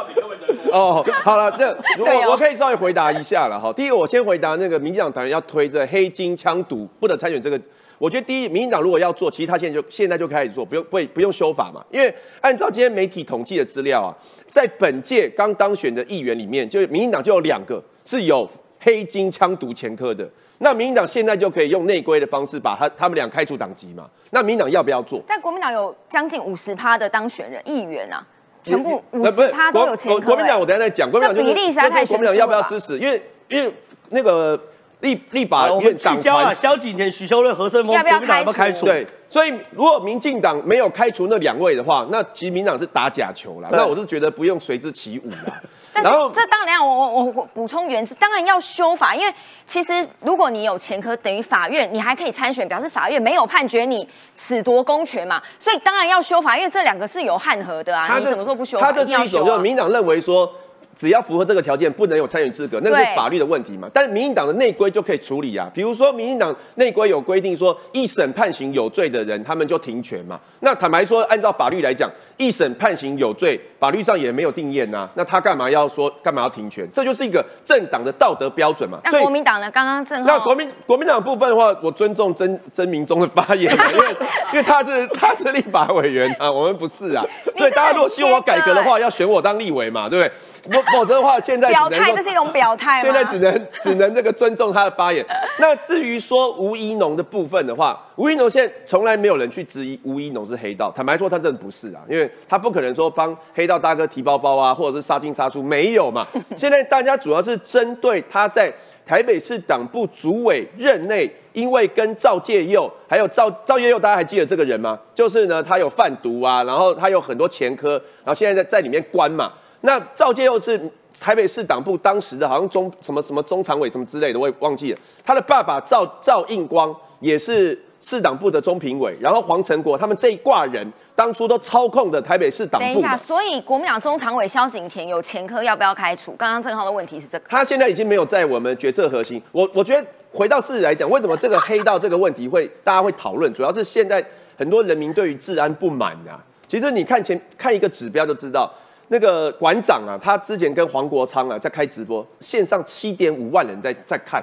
哦，好了，这我我可以稍微回答一下了哈。第一个，我先回答那个民进党团要推这黑金枪毒不得参选这个。我觉得第一，民进党如果要做，其实他现在就现在就开始做，不用不不用修法嘛。因为按照今天媒体统计的资料啊，在本届刚当选的议员里面，就民进党就有两个是有黑金枪毒前科的。那民进党现在就可以用内规的方式把他他们俩开除党籍嘛？那民进党要不要做？但国民党有将近五十趴的当选人议员啊，全部五呃不是十趴都有前科、国国民党，欸我等下再讲。国民党就比例实在太就是国民党要不要支持？因为因为那个立立法院党焦啊，团萧景田、许修任、何胜峰，要不要开除开除？对，所以如果民进党没有开除那两位的话，那其实民进党是打假球啦。那我是觉得不用随之起舞啦。但是这当然，我我我补充原则，当然要修法，因为其实如果你有前科，等于法院你还可以参选，表示法院没有判决你褫夺公权嘛，所以当然要修法，因为这两个是有汉和的啊，你怎么说不修法？他这是一种，就是啊。民进党认为说。只要符合这个条件，不能有参选资格，那个是法律的问题嘛。但是民进党的内规就可以处理啊，比如说民进党内规有规定说，一审判刑有罪的人，他们就停权嘛。那坦白说，按照法律来讲，一审判刑有罪，法律上也没有定验呐、那他干嘛要说干嘛要停权？这就是一个政党的道德标准嘛。那国民党呢？刚刚正好那国民国民党部分的话，我尊重曾曾明忠的发言啊，<laughs> 因为因为他是他是立法委员啊，我们不是啊，所以大家如果希望我改革的话，要选我当立委嘛，对不对？否否则的话，现在表态，这是一种表态？<laughs> 现在只能只能这个尊重他的发言。那至于说吴一农的部分的话，吴一农现在从来没有人去质疑吴一农是是黑道，坦白说他真的不是啊，因为他不可能说帮黑道大哥提包包啊，或者是杀进杀出，没有嘛。现在大家主要是针对他在台北市党部主委任内，因为跟赵介佑还有赵赵介佑，大家还记得这个人吗？就是呢，他有贩毒啊，然后他有很多前科，然后现在在在里面关嘛。那赵介佑是台北市党部当时的好像中什么什么中常委什么之类的，我也忘记了。他的爸爸赵赵应光也是市党部的中评委，然后黄成国他们这一挂人当初都操控的台北市党部等一下，所以国民党中常委萧景田有前科，要不要开除？刚刚正浩的问题是这个。他现在已经没有在我们决策核心。我我觉得回到事实来讲，为什么这个黑道这个问题会大家会讨论，主要是现在很多人民对于治安不满啊。其实你看前看一个指标就知道，那个馆长啊，他之前跟黄国昌啊在开直播，线上七点五万人在在看。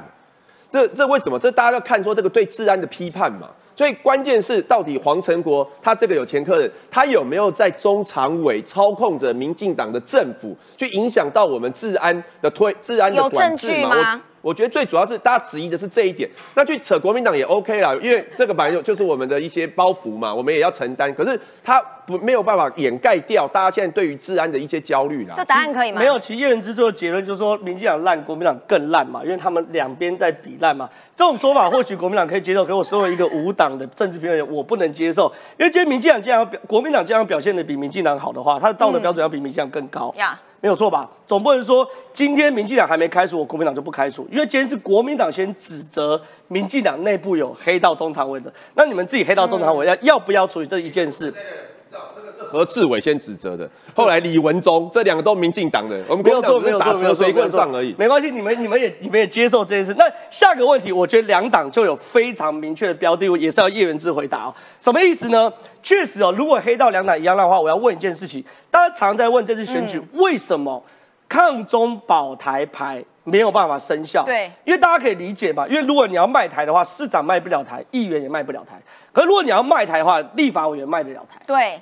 这这为什么？这大家要看说这个对治安的批判嘛。所以关键是到底黄成国他这个有前科的人，他有没有在中常委操控着民进党的政府，去影响到我们治安的推治安的管制嘛？我我觉得最主要是大家质疑的是这一点。那去扯国民党也 OK 啦，因为这个本来就就是我们的一些包袱嘛，我们也要承担。可是他不没有办法掩盖掉大家现在对于治安的一些焦虑啦这。答案可以吗？没有，其实叶仁之最后结论就是说，民进党烂，国民党更烂嘛，因为他们两边在比烂嘛。这种说法或许国民党可以接受，可我身为一个无党的政治评论员，我不能接受，因为今天民进党既然要表，国民党既然要表现的比民进党好的话，他的道德标准要比民进党更高。呀。没有错吧？总不能说今天民进党还没开除，我国民党就不开除，因为今天是国民党先指责民进党内部有黑道中常委的，那你们自己黑道中常委要、要不要处理这一件事？何志伟先指责的，后来李文忠这两个都民进党的，我们国民党没有打蛇没有错，随棍上而已。没关系，你们你们也你们也接受这件事。那下个问题，我觉得两党就有非常明确的标的，也是要叶元之回答哦。什么意思呢？确实哦，如果黑道两党一样的话，我要问一件事情，大家常在问这次选举、为什么抗中保台牌没有办法生效？对，因为大家可以理解嘛，因为如果你要卖台的话，市长卖不了台，议员也卖不了台。可是如果你要卖台的话，立法委员卖得了台。对，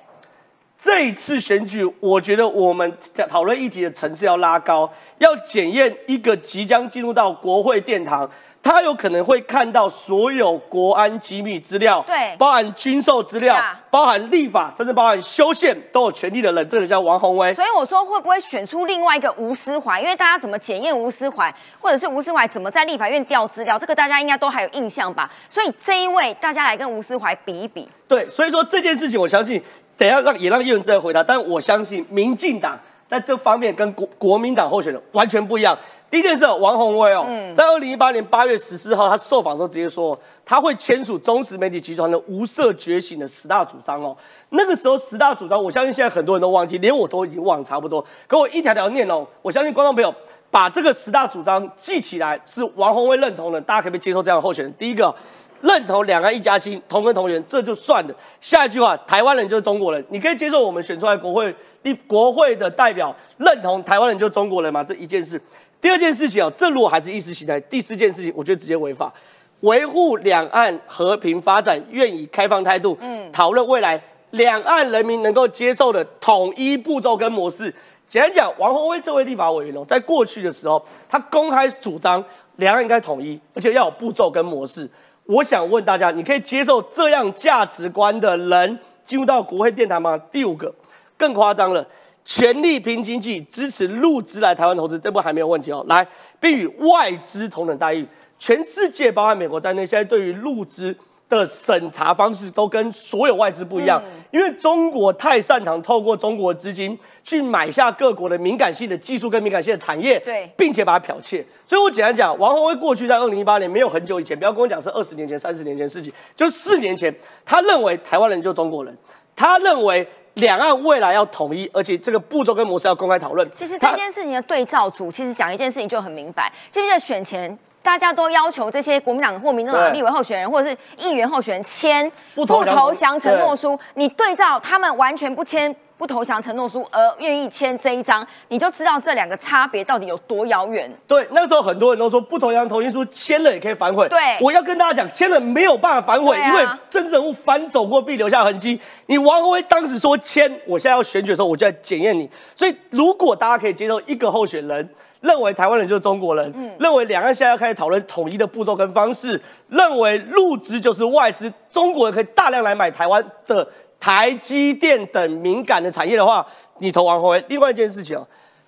这一次选举，我觉得我们讨论议题的层次要拉高，要检验一个即将进入到国会殿堂，他有可能会看到所有国安机密资料，对，包含军售资料，包含立法，甚至包含修宪都有权利的人，这个人叫王宏威。所以我说会不会选出另外一个吴思怀？因为大家怎么检验吴思怀，或者是吴思怀怎么在立法院调资料，这个大家应该都还有印象吧？所以这一位大家来跟吴思怀比一比。对，所以说这件事情，我相信等下让也让叶文志回答，但我相信民进党在这方面跟国国民党候选人完全不一样。第一件事，王宏威哦，在二零一八年八月十四号，他受访时候直接说，他会签署中实媒体集团的无色觉醒的十大主张哦。那个时候十大主张，我相信现在很多人都忘记，连我都已经忘差不多。可我一条条念哦，我相信观众朋友把这个十大主张记起来，是王宏威认同的，大家可不可以接受这样的候选人？第一个，认同两岸一家亲，同根同源，这就算了。下一句话，台湾人就是中国人，你可以接受我们选出来国会立国会的代表认同台湾人就是中国人吗？这一件事。第二件事情啊，这如果还是意识形态。第四件事情，我觉得直接违法，维护两岸和平发展，愿以开放态度，嗯，讨论未来两岸人民能够接受的统一步骤跟模式。简单讲，王宏威这位立法委员哦，在过去的时候，他公开主张两岸应该统一，而且要有步骤跟模式。我想问大家，你可以接受这样价值观的人进入到国会电台吗？第五个，更夸张了。全力拼经济，支持入资来台湾投资，这波还没有问题哦。来，并与外资同等待遇。全世界，包含美国在内，现在对于入资的审查方式都跟所有外资不一样，因为中国太擅长透过中国资金去买下各国的敏感性的技术跟敏感性的产业，对，并且把它剽窃。所以我简单讲，王宏威过去在二零一八年没有很久以前，不要跟我讲是二十年前、三十年前事情，就四年前，他认为台湾人就是中国人，他认为。两岸未来要统一，而且这个步骤跟模式要公开讨论。其实这件事情的对照组，其实讲一件事情就很明白。记不记得选前大家都要求这些国民党或民众党立委候选人或者是议员候选人签不投降承诺书？你对照他们完全不签。不投降承诺书而愿意签这一张，你就知道这两个差别到底有多遥远。对，那时候很多人都说不投降同意书签了也可以反悔。对，我要跟大家讲，签了没有办法反悔，因为政治人物反走过必留下痕迹。你王宏威当时说签，我现在要选举的时候，我就在检验你。所以如果大家可以接受一个候选人认为台湾人就是中国人，嗯，认为两岸现在要开始讨论统一的步骤跟方式，认为入资就是外资，中国人可以大量来买台湾的。台积电等敏感的产业的话，你投王宏威。另外一件事情啊，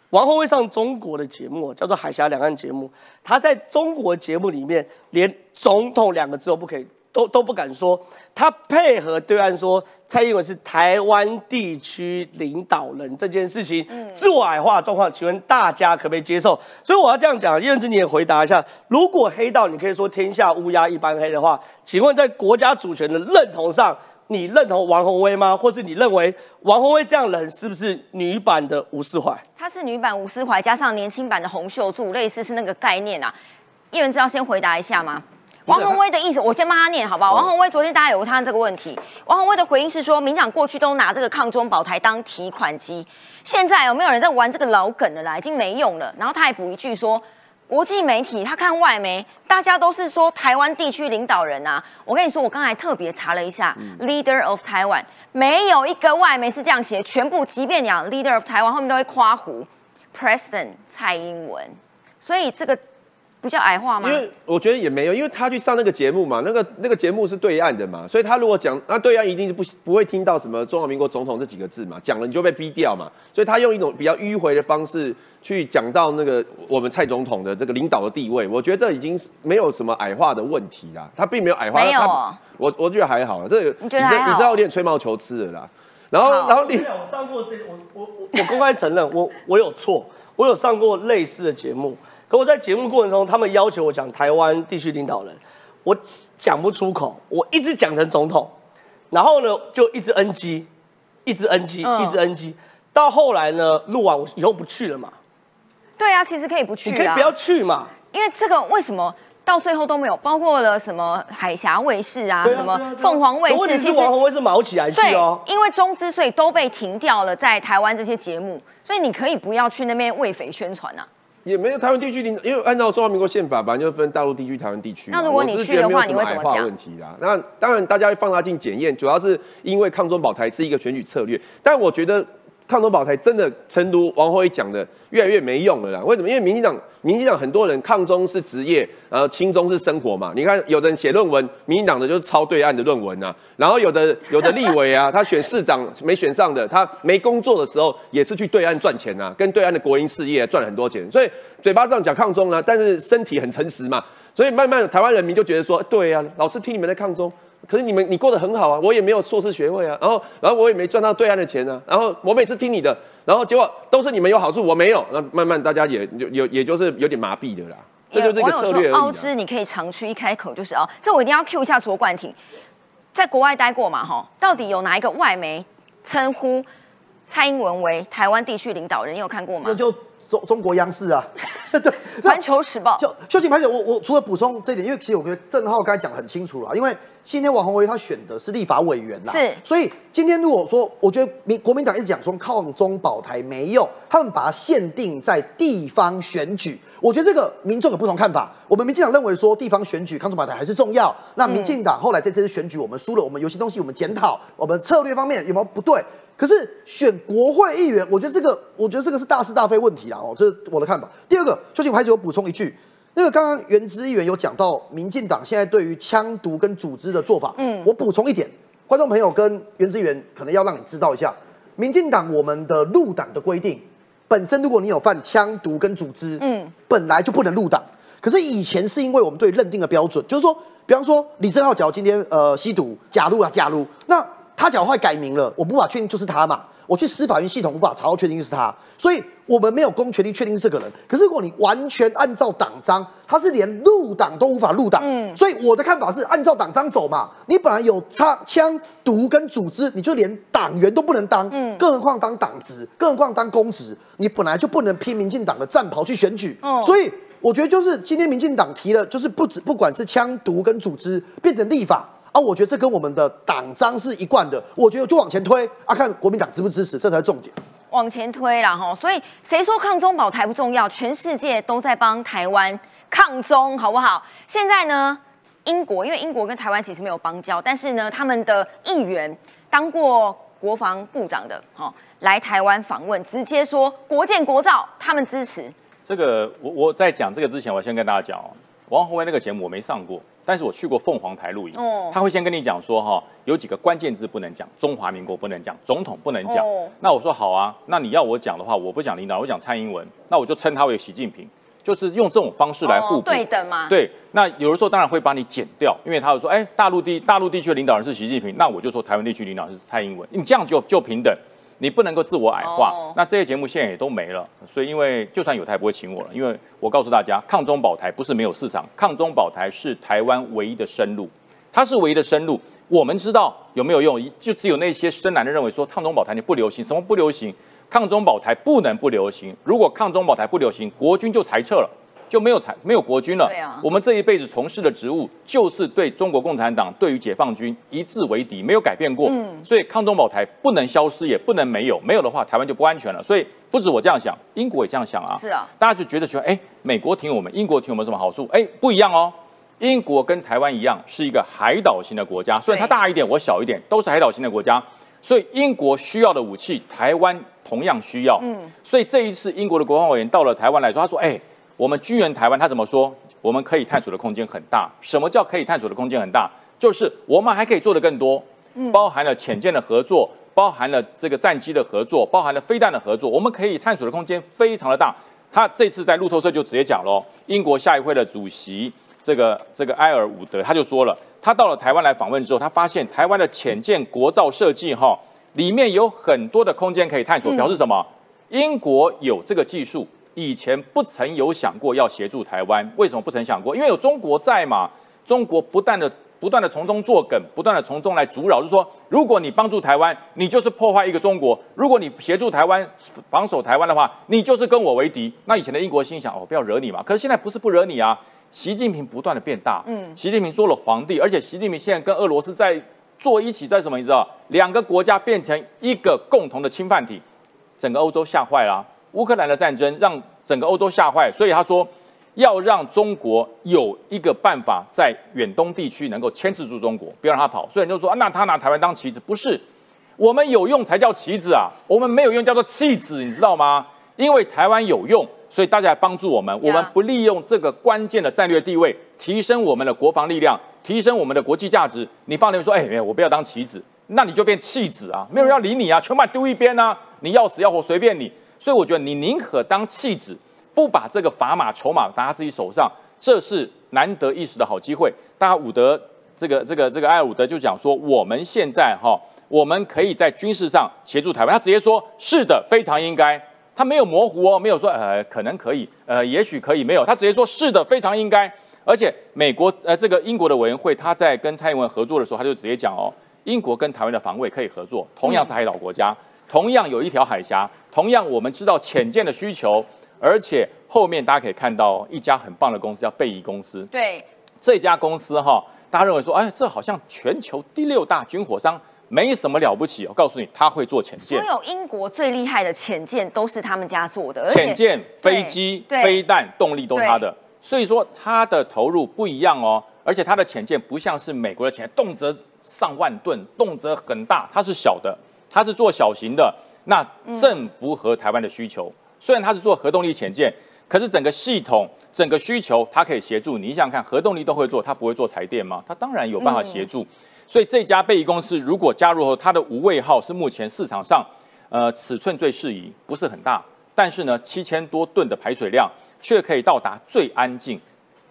王宏威上中国的节目叫做《海峡两岸》节目，他在中国节目里面连总统两个字都不可以，都都不敢说。他配合对岸说蔡英文是台湾地区领导人这件事情，自我矮化状况，请问大家可不可以接受？所以我要这样讲，叶文之你也回答一下：如果黑道你可以说天下乌鸦一般黑的话，请问在国家主权的认同上？你认同王宏威吗？或是你认为王宏威这样人是不是女版的吴思怀？她是女版吴思怀加上年轻版的洪秀柱，类似是那个概念啊。议员知道先回答一下吗？王宏威的意思，我先帮他念好不好？王宏威昨天大家有他这个问题，王宏威的回应是说，民党过去都拿这个抗中保台当提款机，现在有没有人在玩这个老梗的啦？已经没用了。然后他还补一句说。国际媒体他看外媒，大家都是说台湾地区领导人啊。我跟你说，我刚才特别查了一下，Leader of Taiwan，没有一个外媒是这样写，全部即便讲 Leader of Taiwan 后面都会夸胡 President 蔡英文，所以这个。不叫矮化吗？因为我觉得也没有，因为他去上那个节目嘛，那个那个节目是对岸的嘛，所以他如果讲，那对岸一定是不不会听到什么中华民国总统这几个字嘛，讲了你就被逼掉嘛，所以他用一种比较迂回的方式去讲到那个我们蔡总统的这个领导的地位，我觉得这已经没有什么矮化的问题啦，他并没有矮化，没有，我我觉得还好了，这你觉得？你知道有点吹毛求疵的啦，然后然后你我上过这我我我我公开承认我我有错，我有上过类似的节目。可我在节目过程中，他们要求我讲台湾地区领导人，我讲不出口，我一直讲成总统，然后呢就一直 NG，一直 NG，一直 NG，到后来呢录完我以后不去了嘛。对啊，其实可以不去，你可以不要去嘛。因为这个为什么到最后都没有？包括了什么海峡卫视啊，什么凤凰卫视，其实凤凰卫视毛起来去哦。因为中资所以都被停掉了，在台湾这些节目，所以你可以不要去那边为匪宣传啊。也没有台湾地区领，因为按照中华民国宪法，本来就分大陆地区、台湾地区。那如果你去的话，你会怎么讲？问题啦。那当然，大家会放大镜检验，主要是因为抗中保台是一个选举策略。但我觉得抗中保台真的，成都王辉讲的，越来越没用了啦。为什么？因为民进党，民进党很多人抗中是职业，然后亲中是生活嘛。你看，有的人写论文，民进党的就是抄对岸的论文啊。然后有的有的立委啊，<laughs> 他选市长没选上的，他没工作的时候也是去对岸赚钱啊，跟对岸的国营事业赚了很多钱。所以嘴巴上讲抗中啊，但是身体很诚实嘛。所以慢慢台湾人民就觉得说，对啊，老是听你们在抗中。可是你们你过得很好啊，我也没有硕士学位啊，然后然后我也没赚到对岸的钱啊，然后我每次听你的，然后结果都是你们有好处，我没有，那慢慢大家也有有也就是有点麻痹的啦，这就是一个策略而已。奥之，你可以常去，一开口就是哦，这我一定要 Q 一下卓冠廷，在国外待过嘛哈？到底有哪一个外媒称呼蔡英文为台湾地区领导人？你有看过吗？就中中国央视啊，<laughs> 对，环球时报。就休息拍摄，我我除了补充这一点，因为其实我觉得郑浩刚才讲很清楚了，因为。今天王宏威他选的是立法委员啦，是，所以今天如果说，我觉得民国民党一直讲说抗中保台没用，他们把它限定在地方选举，我觉得这个民众有不同看法。我们民进党认为说地方选举抗中保台还是重要，那民进党后来这次选举我们输了，我们有些东西我们检讨，我们策略方面有没有不对？可是选国会议员，我觉得这个，我觉得这个是大是大非问题啦，哦，这是我的看法。第二个，休息，我还是有补充一句。那个刚刚原之议员有讲到，民进党现在对于枪毒跟组织的做法，嗯，我补充一点，观众朋友跟原之议员可能要让你知道一下，民进党我们的入党的规定，本身如果你有犯枪毒跟组织，嗯，本来就不能入党。可是以前是因为我们对认定的标准，就是说，比方说李正浩假如今天呃吸毒，假如啊假如，那他假如会改名了，我无法确定就是他嘛。我去司法院系统无法查到确定是他，所以我们没有公权力确定是这个人。可是如果你完全按照党章，他是连入党都无法入党。嗯，所以我的看法是按照党章走嘛。你本来有枪枪毒跟组织，你就连党员都不能当，嗯，更何况当党职，更何况当公职，你本来就不能披民进党的战袍去选举。哦，所以我觉得就是今天民进党提了，就是不止不管是枪毒跟组织变成立法。啊，我觉得这跟我们的党章是一贯的。我觉得就往前推啊，看国民党支不支持，这才是重点。往前推了哈，所以谁说抗中保台不重要？全世界都在帮台湾抗中，好不好？现在呢，英国因为英国跟台湾其实没有邦交，但是呢，他们的议员当过国防部长的，哈，来台湾访问，直接说国建国造，他们支持。这个我我在讲这个之前，我先跟大家讲哦，王宏威那个节目我没上过。但是我去过凤凰台录影，他会先跟你讲说哈，有几个关键字不能讲，中华民国不能讲，总统不能讲。那我说好啊，那你要我讲的话，我不讲领导，我讲蔡英文，那我就称他为习近平，就是用这种方式来互补。对的嘛。对，那有的时候当然会把你剪掉，因为他会说，哎，大陆地大陆地区的领导人是习近平，那我就说台湾地区领导人是蔡英文，你这样就就平等。你不能够自我矮化，那这些节目现在也都没了，所以因为就算有台不会请我了，因为我告诉大家，抗中保台不是没有市场，抗中保台是台湾唯一的生路，它是唯一的生路。我们知道有没有用，就只有那些深蓝的认为说抗中保台你不流行，什么不流行？抗中保台不能不流行，如果抗中保台不流行，国军就裁撤了。就没有才没有国军了。对啊，我们这一辈子从事的职务就是对中国共产党、对于解放军一致为敌，没有改变过。嗯，所以抗中保台不能消失，也不能没有，没有的话台湾就不安全了。所以不止我这样想，英国也这样想啊。是啊，大家就觉得说，哎，美国挺我们，英国挺我们什么好处？哎，不一样哦。英国跟台湾一样是一个海岛型的国家，虽然它大一点，我小一点，都是海岛型的国家。所以英国需要的武器，台湾同样需要。嗯，所以这一次英国的国防委员到了台湾来说，他说，哎。我们军援台湾，他怎么说？我们可以探索的空间很大。什么叫可以探索的空间很大？就是我们还可以做的更多，包含了潜舰的合作，包含了这个战机的合作，包含了飞弹的合作。我们可以探索的空间非常的大。他这次在路透社就直接讲喽，英国下议会的主席这个这个埃尔伍德他就说了，他到了台湾来访问之后，他发现台湾的潜舰国造设计哈，里面有很多的空间可以探索，表示什么？英国有这个技术。以前不曾有想过要协助台湾，为什么不曾想过？因为有中国在嘛。中国不断的、不断的从中作梗，不断的从中来阻扰，就是说，如果你帮助台湾，你就是破坏一个中国；如果你协助台湾防守台湾的话，你就是跟我为敌。那以前的英国心想，哦，不要惹你嘛。可是现在不是不惹你啊，习近平不断的变大，嗯，习近平做了皇帝，而且习近平现在跟俄罗斯在坐一起，在什么？你知道，两个国家变成一个共同的侵犯体，整个欧洲吓坏了。乌克兰的战争让整个欧洲吓坏，所以他说要让中国有一个办法在远东地区能够牵制住中国，不要让他跑。所以人就说啊，那他拿台湾当棋子，不是？我们有用才叫棋子啊，我们没有用叫做弃子，你知道吗？因为台湾有用，所以大家来帮助我们。我们不利用这个关键的战略地位，提升我们的国防力量，提升我们的国际价值。你放那边说，哎，我不要当棋子，那你就变弃子啊，没有人要理你啊，全把丢一边啊，你要死要活随便你。所以我觉得你宁可当弃子，不把这个砝码筹码拿在自己手上，这是难得一时的好机会。大家伍德这个这个这个艾伍德就讲说，我们现在哈，我们可以在军事上协助台湾。他直接说，是的，非常应该。他没有模糊哦，没有说呃可能可以，呃也许可以，没有，他直接说是的，非常应该。而且美国呃这个英国的委员会，他在跟蔡英文合作的时候，他就直接讲哦，英国跟台湾的防卫可以合作，同样是海岛国家，同样有一条海峡，同样我们知道潜舰的需求，而且后面大家可以看到一家很棒的公司叫贝仪公司，对，这家公司哈，大家认为说，哎，这好像全球第六大军火商。没什么了不起，我告诉你，他会做潜舰。所有英国最厉害的潜舰都是他们家做的，潜舰、飞机、飞弹动力都是他的。所以说，他的投入不一样哦。而且他的潜舰不像是美国的潜，动辄上万吨，动辄很大，它是小的，它是做小型的，那正符合台湾的需求。虽然它是做核动力潜舰，可是整个系统、整个需求，它可以协助。你想想看，核动力都会做，它不会做柴电吗？它当然有办法协助。所以这家贝仪公司如果加入后，它的无畏号是目前市场上，呃，尺寸最适宜，不是很大，但是呢，七千多吨的排水量却可以到达最安静。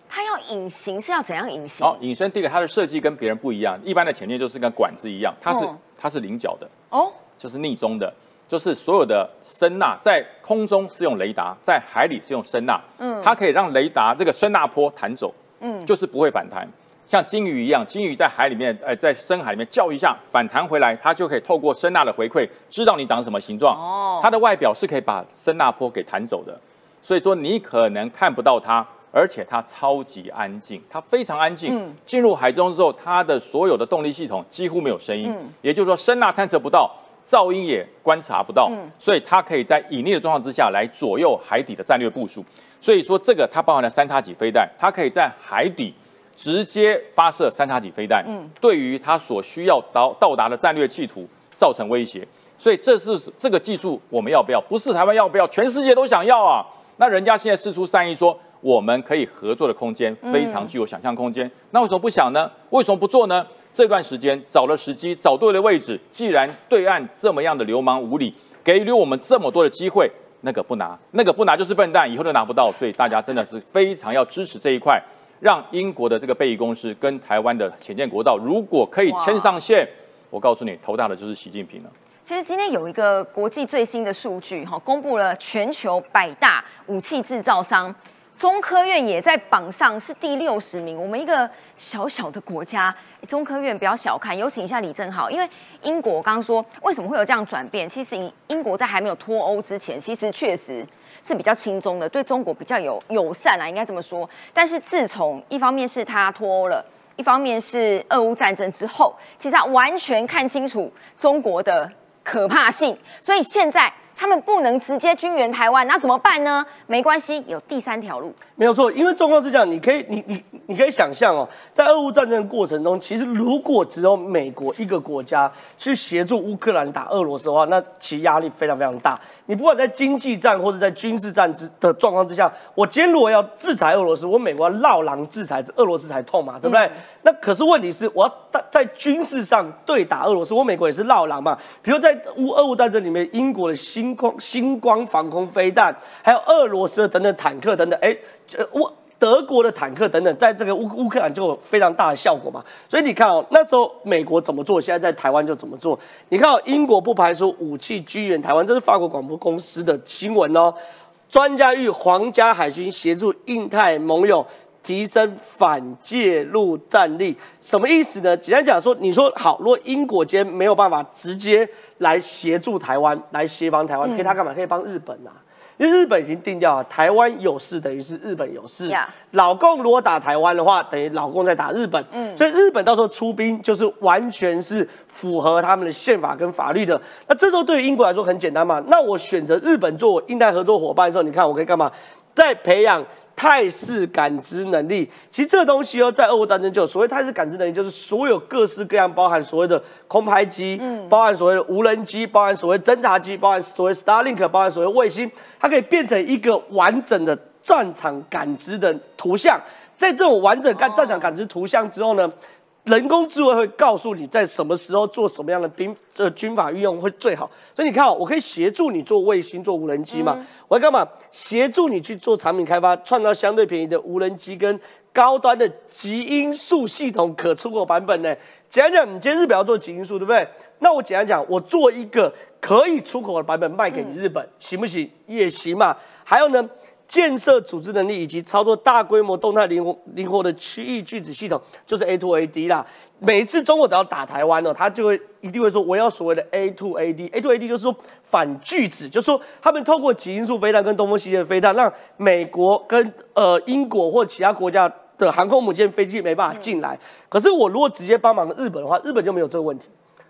它要隐形是要怎样隐形？好，隐身第一个它的设计跟别人不一样，一般的潜艇就是跟管子一样，它是它是菱角的哦，就是逆中的，就是所有的声呐在空中是用雷达，在海里是用声呐，嗯，它可以让雷达这个声呐波弹走，嗯，就是不会反弹。像金鱼一样，金鱼在海里面，呃，在深海里面叫一下，反弹回来，它就可以透过声呐的回馈，知道你长什么形状。哦，它的外表是可以把声呐波给弹走的，所以说你可能看不到它，而且它超级安静，它非常安静。嗯，进入海中之后，它的所有的动力系统几乎没有声音，嗯。也就是说声呐探测不到，噪音也观察不到，所以它可以在隐匿的状况之下来左右海底的战略部署。所以说这个它包含了三叉戟飞弹，它可以在海底。直接发射三叉戟飞弹，嗯，对于它所需要到到达的战略企图造成威胁，所以这是这个技术我们要不要？不是台湾要不要？全世界都想要啊！那人家现在示出善意说我们可以合作的空间非常具有想象空间，那为什么不想呢？为什么不做呢？这段时间找了时机，找对了位置。既然对岸这么样的流氓无理，给予我们这么多的机会，那个不拿，那个不拿就是笨蛋，以后都拿不到。所以大家真的是非常要支持这一块。让英国的这个贝仪公司跟台湾的浅见国道，如果可以牵上线，我告诉你，头大的就是习近平了。其实今天有一个国际最新的数据，哈，公布了全球百大武器制造商。中科院也在榜上是第六十名，我们一个小小的国家，中科院不要小看。有请一下李正浩，因为英国刚刚说为什么会有这样转变？其实英英国在还没有脱欧之前，其实确实是比较轻松的，对中国比较有友善啊，应该这么说。但是自从一方面是他脱欧了，一方面是俄乌战争之后，其实他完全看清楚中国的可怕性，所以现在。他们不能直接军援台湾，那怎么办呢？没关系，有第三条路。没有错，因为状况是这样，你可以，你你你可以想象哦，在俄乌战争的过程中，其实如果只有美国一个国家去协助乌克兰打俄罗斯的话，那其压力非常非常大。你不管在经济战或者在军事战之的状况之下，我今天如果要制裁俄罗斯，我美国要绕狼制裁俄罗斯才痛嘛，对不对？那可是问题是，我要在在军事上对打俄罗斯，我美国也是绕狼嘛。比如在乌俄乌战争里面，英国的星光星光防空飞弹，还有俄罗斯的等等坦克等等，哎，乌德国的坦克等等，在这个乌乌克兰就有非常大的效果嘛。所以你看哦，那时候美国怎么做，现在在台湾就怎么做。你看哦，英国不排除武器支援台湾，这是法国广播公司的新闻哦。专家与皇家海军协助印太盟友。提升反介入战力，什么意思呢？简单讲说，你说好，如果英国间没有办法直接来协助台湾，来协防台湾，可以他干嘛？可以帮日本啊，因为日本已经定掉了，台湾有事等于是日本有事。老公如果打台湾的话，等于老公在打日本。嗯，所以日本到时候出兵就是完全是符合他们的宪法跟法律的。那这时候对于英国来说很简单嘛？那我选择日本做我印太合作伙伴的时候，你看我可以干嘛？在培养。态势感知能力。其实这个东西哦，在俄乌战争就有所谓态势感知能力，就是所有各式各样，包含所谓的空拍机，嗯，包含所谓的无人机，包含所谓侦察机，包含所谓 Starlink，包含所谓卫星，它可以变成一个完整的战场感知的图像。在这种完整干战场感知图像之后呢？人工智慧会告诉你在什么时候做什么样的兵呃军法运用会最好，所以你看哦，我可以协助你做卫星、做无人机嘛？我要干嘛？协助你去做产品开发，创造相对便宜的无人机跟高端的极音速系统可出口版本呢？简单讲，你今天日本要做极音速，对不对？那我简单讲，我做一个可以出口的版本卖给你日本，行不行？也行嘛。还有呢？建设组织能力以及操作大规模动态灵活灵活的区域巨子系统，就是 A to A D 啦。每一次中国只要打台湾呢，他就会一定会说我要所谓的 A to A D。A to A D 就是说反巨子，就是说他们透过极音速飞弹跟东风系列飞弹，让美国跟呃英国或其他国家的航空母舰飞机没办法进来。可是我如果直接帮忙日本的话，日本就没有这个问题。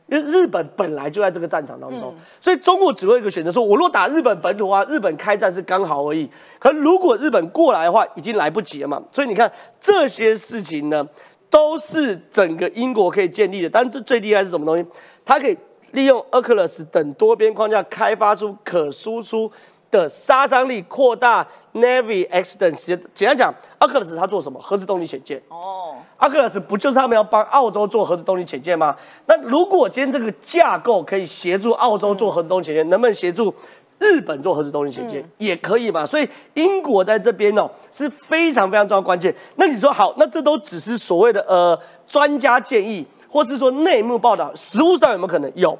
因为日本本来就在这个战场当中，所以中国只会一个选择：说我如果打日本本土的话，日本开战是刚好而已。可如果日本过来的话，已经来不及了嘛。所以你看这些事情呢，都是整个英国可以建立的。但这最厉害是什么东西？它可以利用 Oculus 等多边框架开发出可输出。的杀伤力扩大，Navy X 等简简单讲，Oculus 它做什么？核子动力潜舰。哦阿克勒斯不就是他们要帮澳洲做核子动力潜舰吗？那如果今天这个架构可以协助澳洲做核子动力潜舰，能不能协助日本做核子动力潜舰？也可以嘛。所以英国在这边哦是非常非常重要关键。那你说好，那这都只是所谓的呃专家建议，或是说内幕报道，实物上有没有可能？有，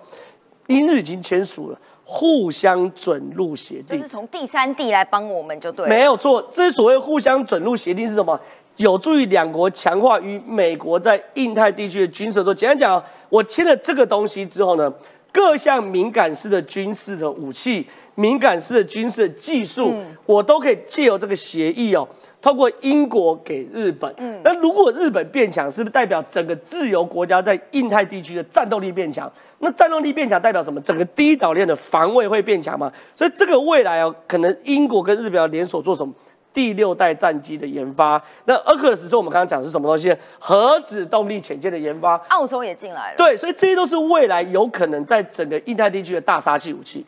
英日已经签署了。互相准入协定，就是从第三地来帮我们就对，没有错。这所谓互相准入协定是什么？有助于两国强化与美国在印太地区的军事合作。简单讲，我签了这个东西之后呢，各项敏感式的军事的武器、敏感式的军事技术，我都可以借由这个协议哦。透过英国给日本，嗯，那如果日本变强，是不是代表整个自由国家在印太地区的战斗力变强？那战斗力变强代表什么？整个第一岛链的防卫会变强嘛？所以这个未来哦，可能英国跟日本要联手做什么？第六代战机的研发。那 a q u 是我们刚刚讲是什么东西？核子动力潜舰的研发。澳洲也进来了。对，所以这些都是未来有可能在整个印太地区的大杀器武器。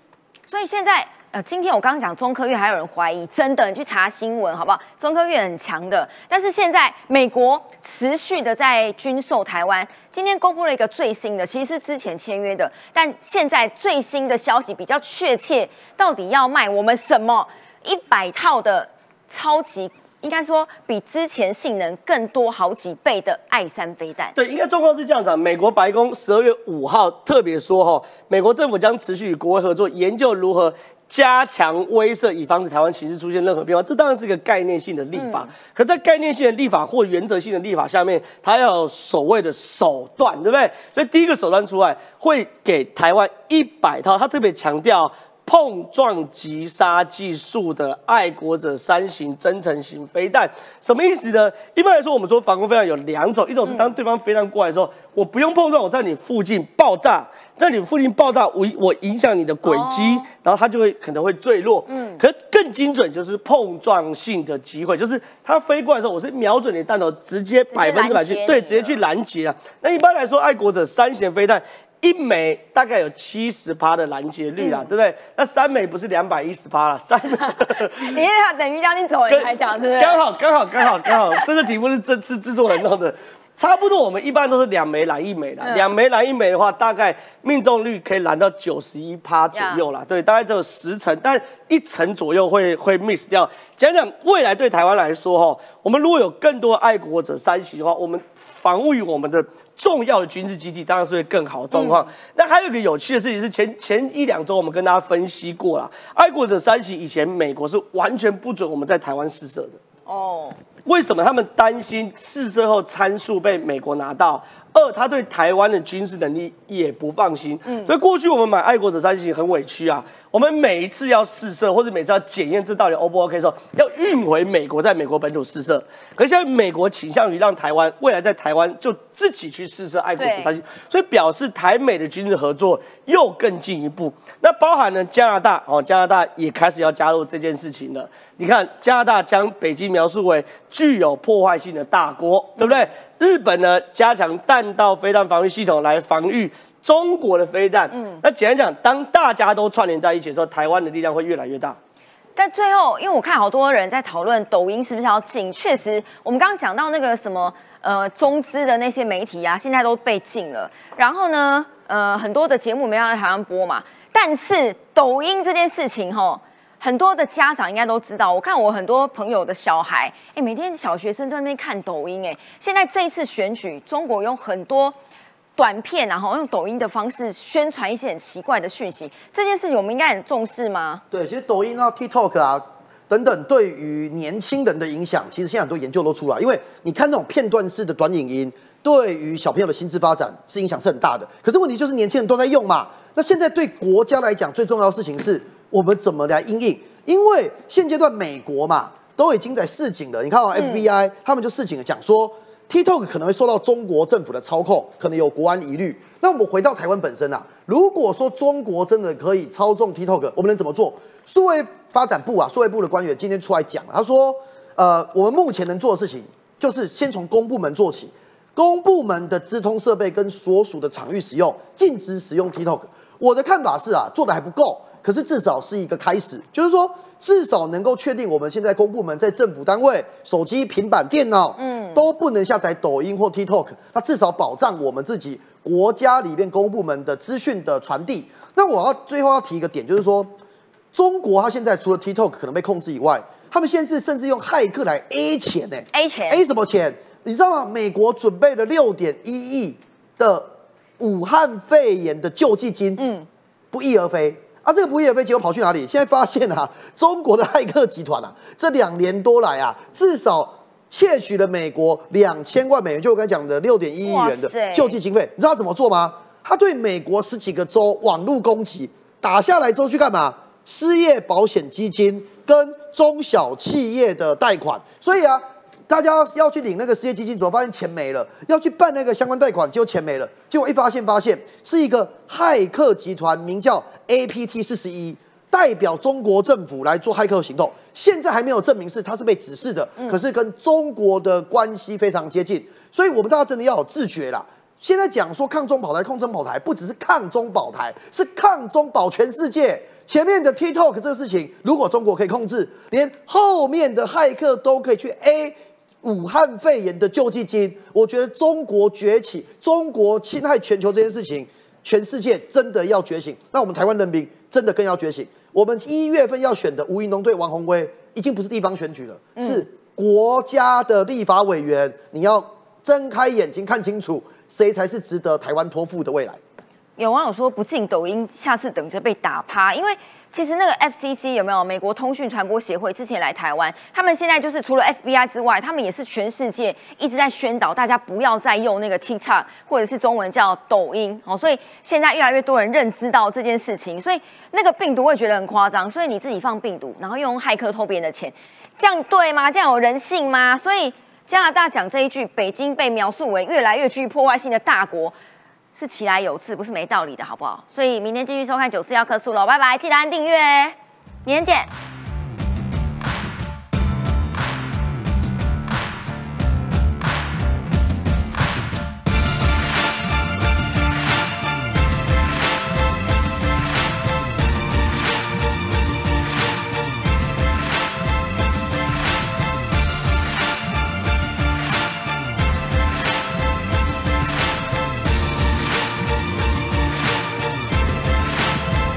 所以现在。呃，今天我刚刚讲中科院，还有人怀疑，真的，你去查新闻好不好？中科院很强的，但是现在美国持续的在军售台湾。今天公布了一个最新的，其实是之前签约的，但现在最新的消息比较确切，到底要卖我们什么？一百套的超级，应该说比之前性能更多好几倍的爱三飞弹。对，应该状况是这样子。美国白宫十二月五号特别说，哈，美国政府将持续与国外合作，研究如何。加强威慑，以防止台湾情势出现任何变化，这当然是一个概念性的立法。可在概念性的立法或原则性的立法下面，它要有所谓的手段，对不对？所以第一个手段出来，会给台湾一百套。他特别强调。碰撞击杀技术的爱国者三型增程型飞弹，什么意思呢？一般来说，我们说防空飞弹有两种，一种是当对方飞弹过来的时候，我不用碰撞，我在你附近爆炸，在你附近爆炸，我我影响你的轨迹，然后它就会可能会坠落。嗯，可更精准就是碰撞性的机会，就是它飞过来的时候，我是瞄准你弹头，直接百分之百去对，直接去拦截啊。那一般来说，爱国者三型飞弹。一枚大概有七十趴的拦截率啦，对不对？那三枚不是两百一十趴了，三 <laughs> 枚。你他等于叫你走，你才讲是不是？刚好刚好刚好刚好，这个题目是这次制作人弄的，<laughs> 差不多我们一般都是两枚拦一枚的，两枚拦一枚的话，大概命中率可以拦到九十一趴左右啦。对，大概只有十层，但一层左右会会 miss 掉。讲讲未来对台湾来说哈，我们如果有更多爱国者三型的话，我们防御我们的。重要的军事基地当然是会更好的状况。那还有一个有趣的事情是，前前一两周我们跟大家分析过了，爱国者三型以前美国是完全不准我们在台湾试射的。哦，为什么他们担心试射后参数被美国拿到？二，他对台湾的军事能力也不放心。嗯，所以过去我们买爱国者三型很委屈啊。我们每一次要试射或者每次要检验这到底 O 不 OK 的时候，要运回美国，在美国本土试射。可是现在美国倾向于让台湾未来在台湾就自己去试射爱国者三星，所以表示台美的军事合作又更进一步。那包含呢加拿大哦，加拿大也开始要加入这件事情了。你看加拿大将北京描述为具有破坏性的大国，对不对？日本呢加强弹道飞弹防御系统来防御。中国的飞弹，嗯，那简单讲，当大家都串联在一起的时候，台湾的力量会越来越大。但最后，因为我看好多人在讨论抖音是不是要禁，确实，我们刚刚讲到那个什么，呃，中资的那些媒体啊，现在都被禁了。然后呢，呃，很多的节目没办法在台湾播嘛。但是抖音这件事情，哈，很多的家长应该都知道。我看我很多朋友的小孩，哎，每天小学生在那边看抖音，哎，现在这一次选举，中国有很多。短片，然后用抖音的方式宣传一些很奇怪的讯息，这件事情我们应该很重视吗？对，其实抖音啊、TikTok 啊等等，对于年轻人的影响，其实现在很多研究都出来，因为你看那种片段式的短影音，对于小朋友的心智发展是影响是很大的。可是问题就是年轻人都在用嘛，那现在对国家来讲最重要的事情是我们怎么来应应？因为现阶段美国嘛都已经在示警了，你看啊，FBI 他们就示警讲说。TikTok 可能会受到中国政府的操控，可能有国安疑虑。那我们回到台湾本身啊，如果说中国真的可以操纵 TikTok，我们能怎么做？数位发展部啊，数位部的官员今天出来讲，他说，呃，我们目前能做的事情就是先从公部门做起，公部门的资通设备跟所属的场域使用，禁止使用 TikTok。我的看法是啊，做的还不够，可是至少是一个开始，就是说。至少能够确定，我们现在公部门在政府单位手机、平板电脑，嗯，都不能下载抖音或 TikTok。那至少保障我们自己国家里面公部门的资讯的传递。那我要最后要提一个点，就是说，中国它现在除了 TikTok 可能被控制以外，他们现在甚至用骇客来 A 钱呢？A 钱？A 什么钱？你知道吗？美国准备了六点一亿的武汉肺炎的救济金，嗯，不翼而飞。啊，这个不翼而飞，结果跑去哪里？现在发现啊，中国的骇客集团啊，这两年多来啊，至少窃取了美国两千万美元，就我刚才讲的六点一亿元的救济经费。你知道怎么做吗？他对美国十几个州网络攻击，打下来之后去干嘛？失业保险基金跟中小企业的贷款。所以啊。大家要去领那个失业基金，怎么发现钱没了？要去办那个相关贷款，结果钱没了。结果一发现，发现是一个骇客集团，名叫 APT 四十一，代表中国政府来做骇客行动。现在还没有证明是他是被指示的，可是跟中国的关系非常接近。所以我们大家真的要有自觉啦。现在讲说抗中保台，抗中保台不只是抗中保台，是抗中保全世界。前面的 TikTok 这个事情，如果中国可以控制，连后面的骇客都可以去 A。武汉肺炎的救济金，我觉得中国崛起、中国侵害全球这件事情，全世界真的要觉醒。那我们台湾人民真的更要觉醒。我们一月份要选的吴怡农对王宏威，已经不是地方选举了，是国家的立法委员。你要睁开眼睛看清楚，谁才是值得台湾托付的未来。有网友说不进抖音，下次等着被打趴，因为。其实那个 FCC 有没有美国通讯传播协会之前来台湾，他们现在就是除了 FBI 之外，他们也是全世界一直在宣导大家不要再用那个 TikTok 或者是中文叫抖音哦，所以现在越来越多人认知到这件事情，所以那个病毒会觉得很夸张，所以你自己放病毒，然后用骇客偷别人的钱，这样对吗？这样有人性吗？所以加拿大讲这一句，北京被描述为越来越具破坏性的大国。是其来有次，不是没道理的，好不好？所以明天继续收看《九四幺克数》喽，拜拜！记得按订阅，明天见。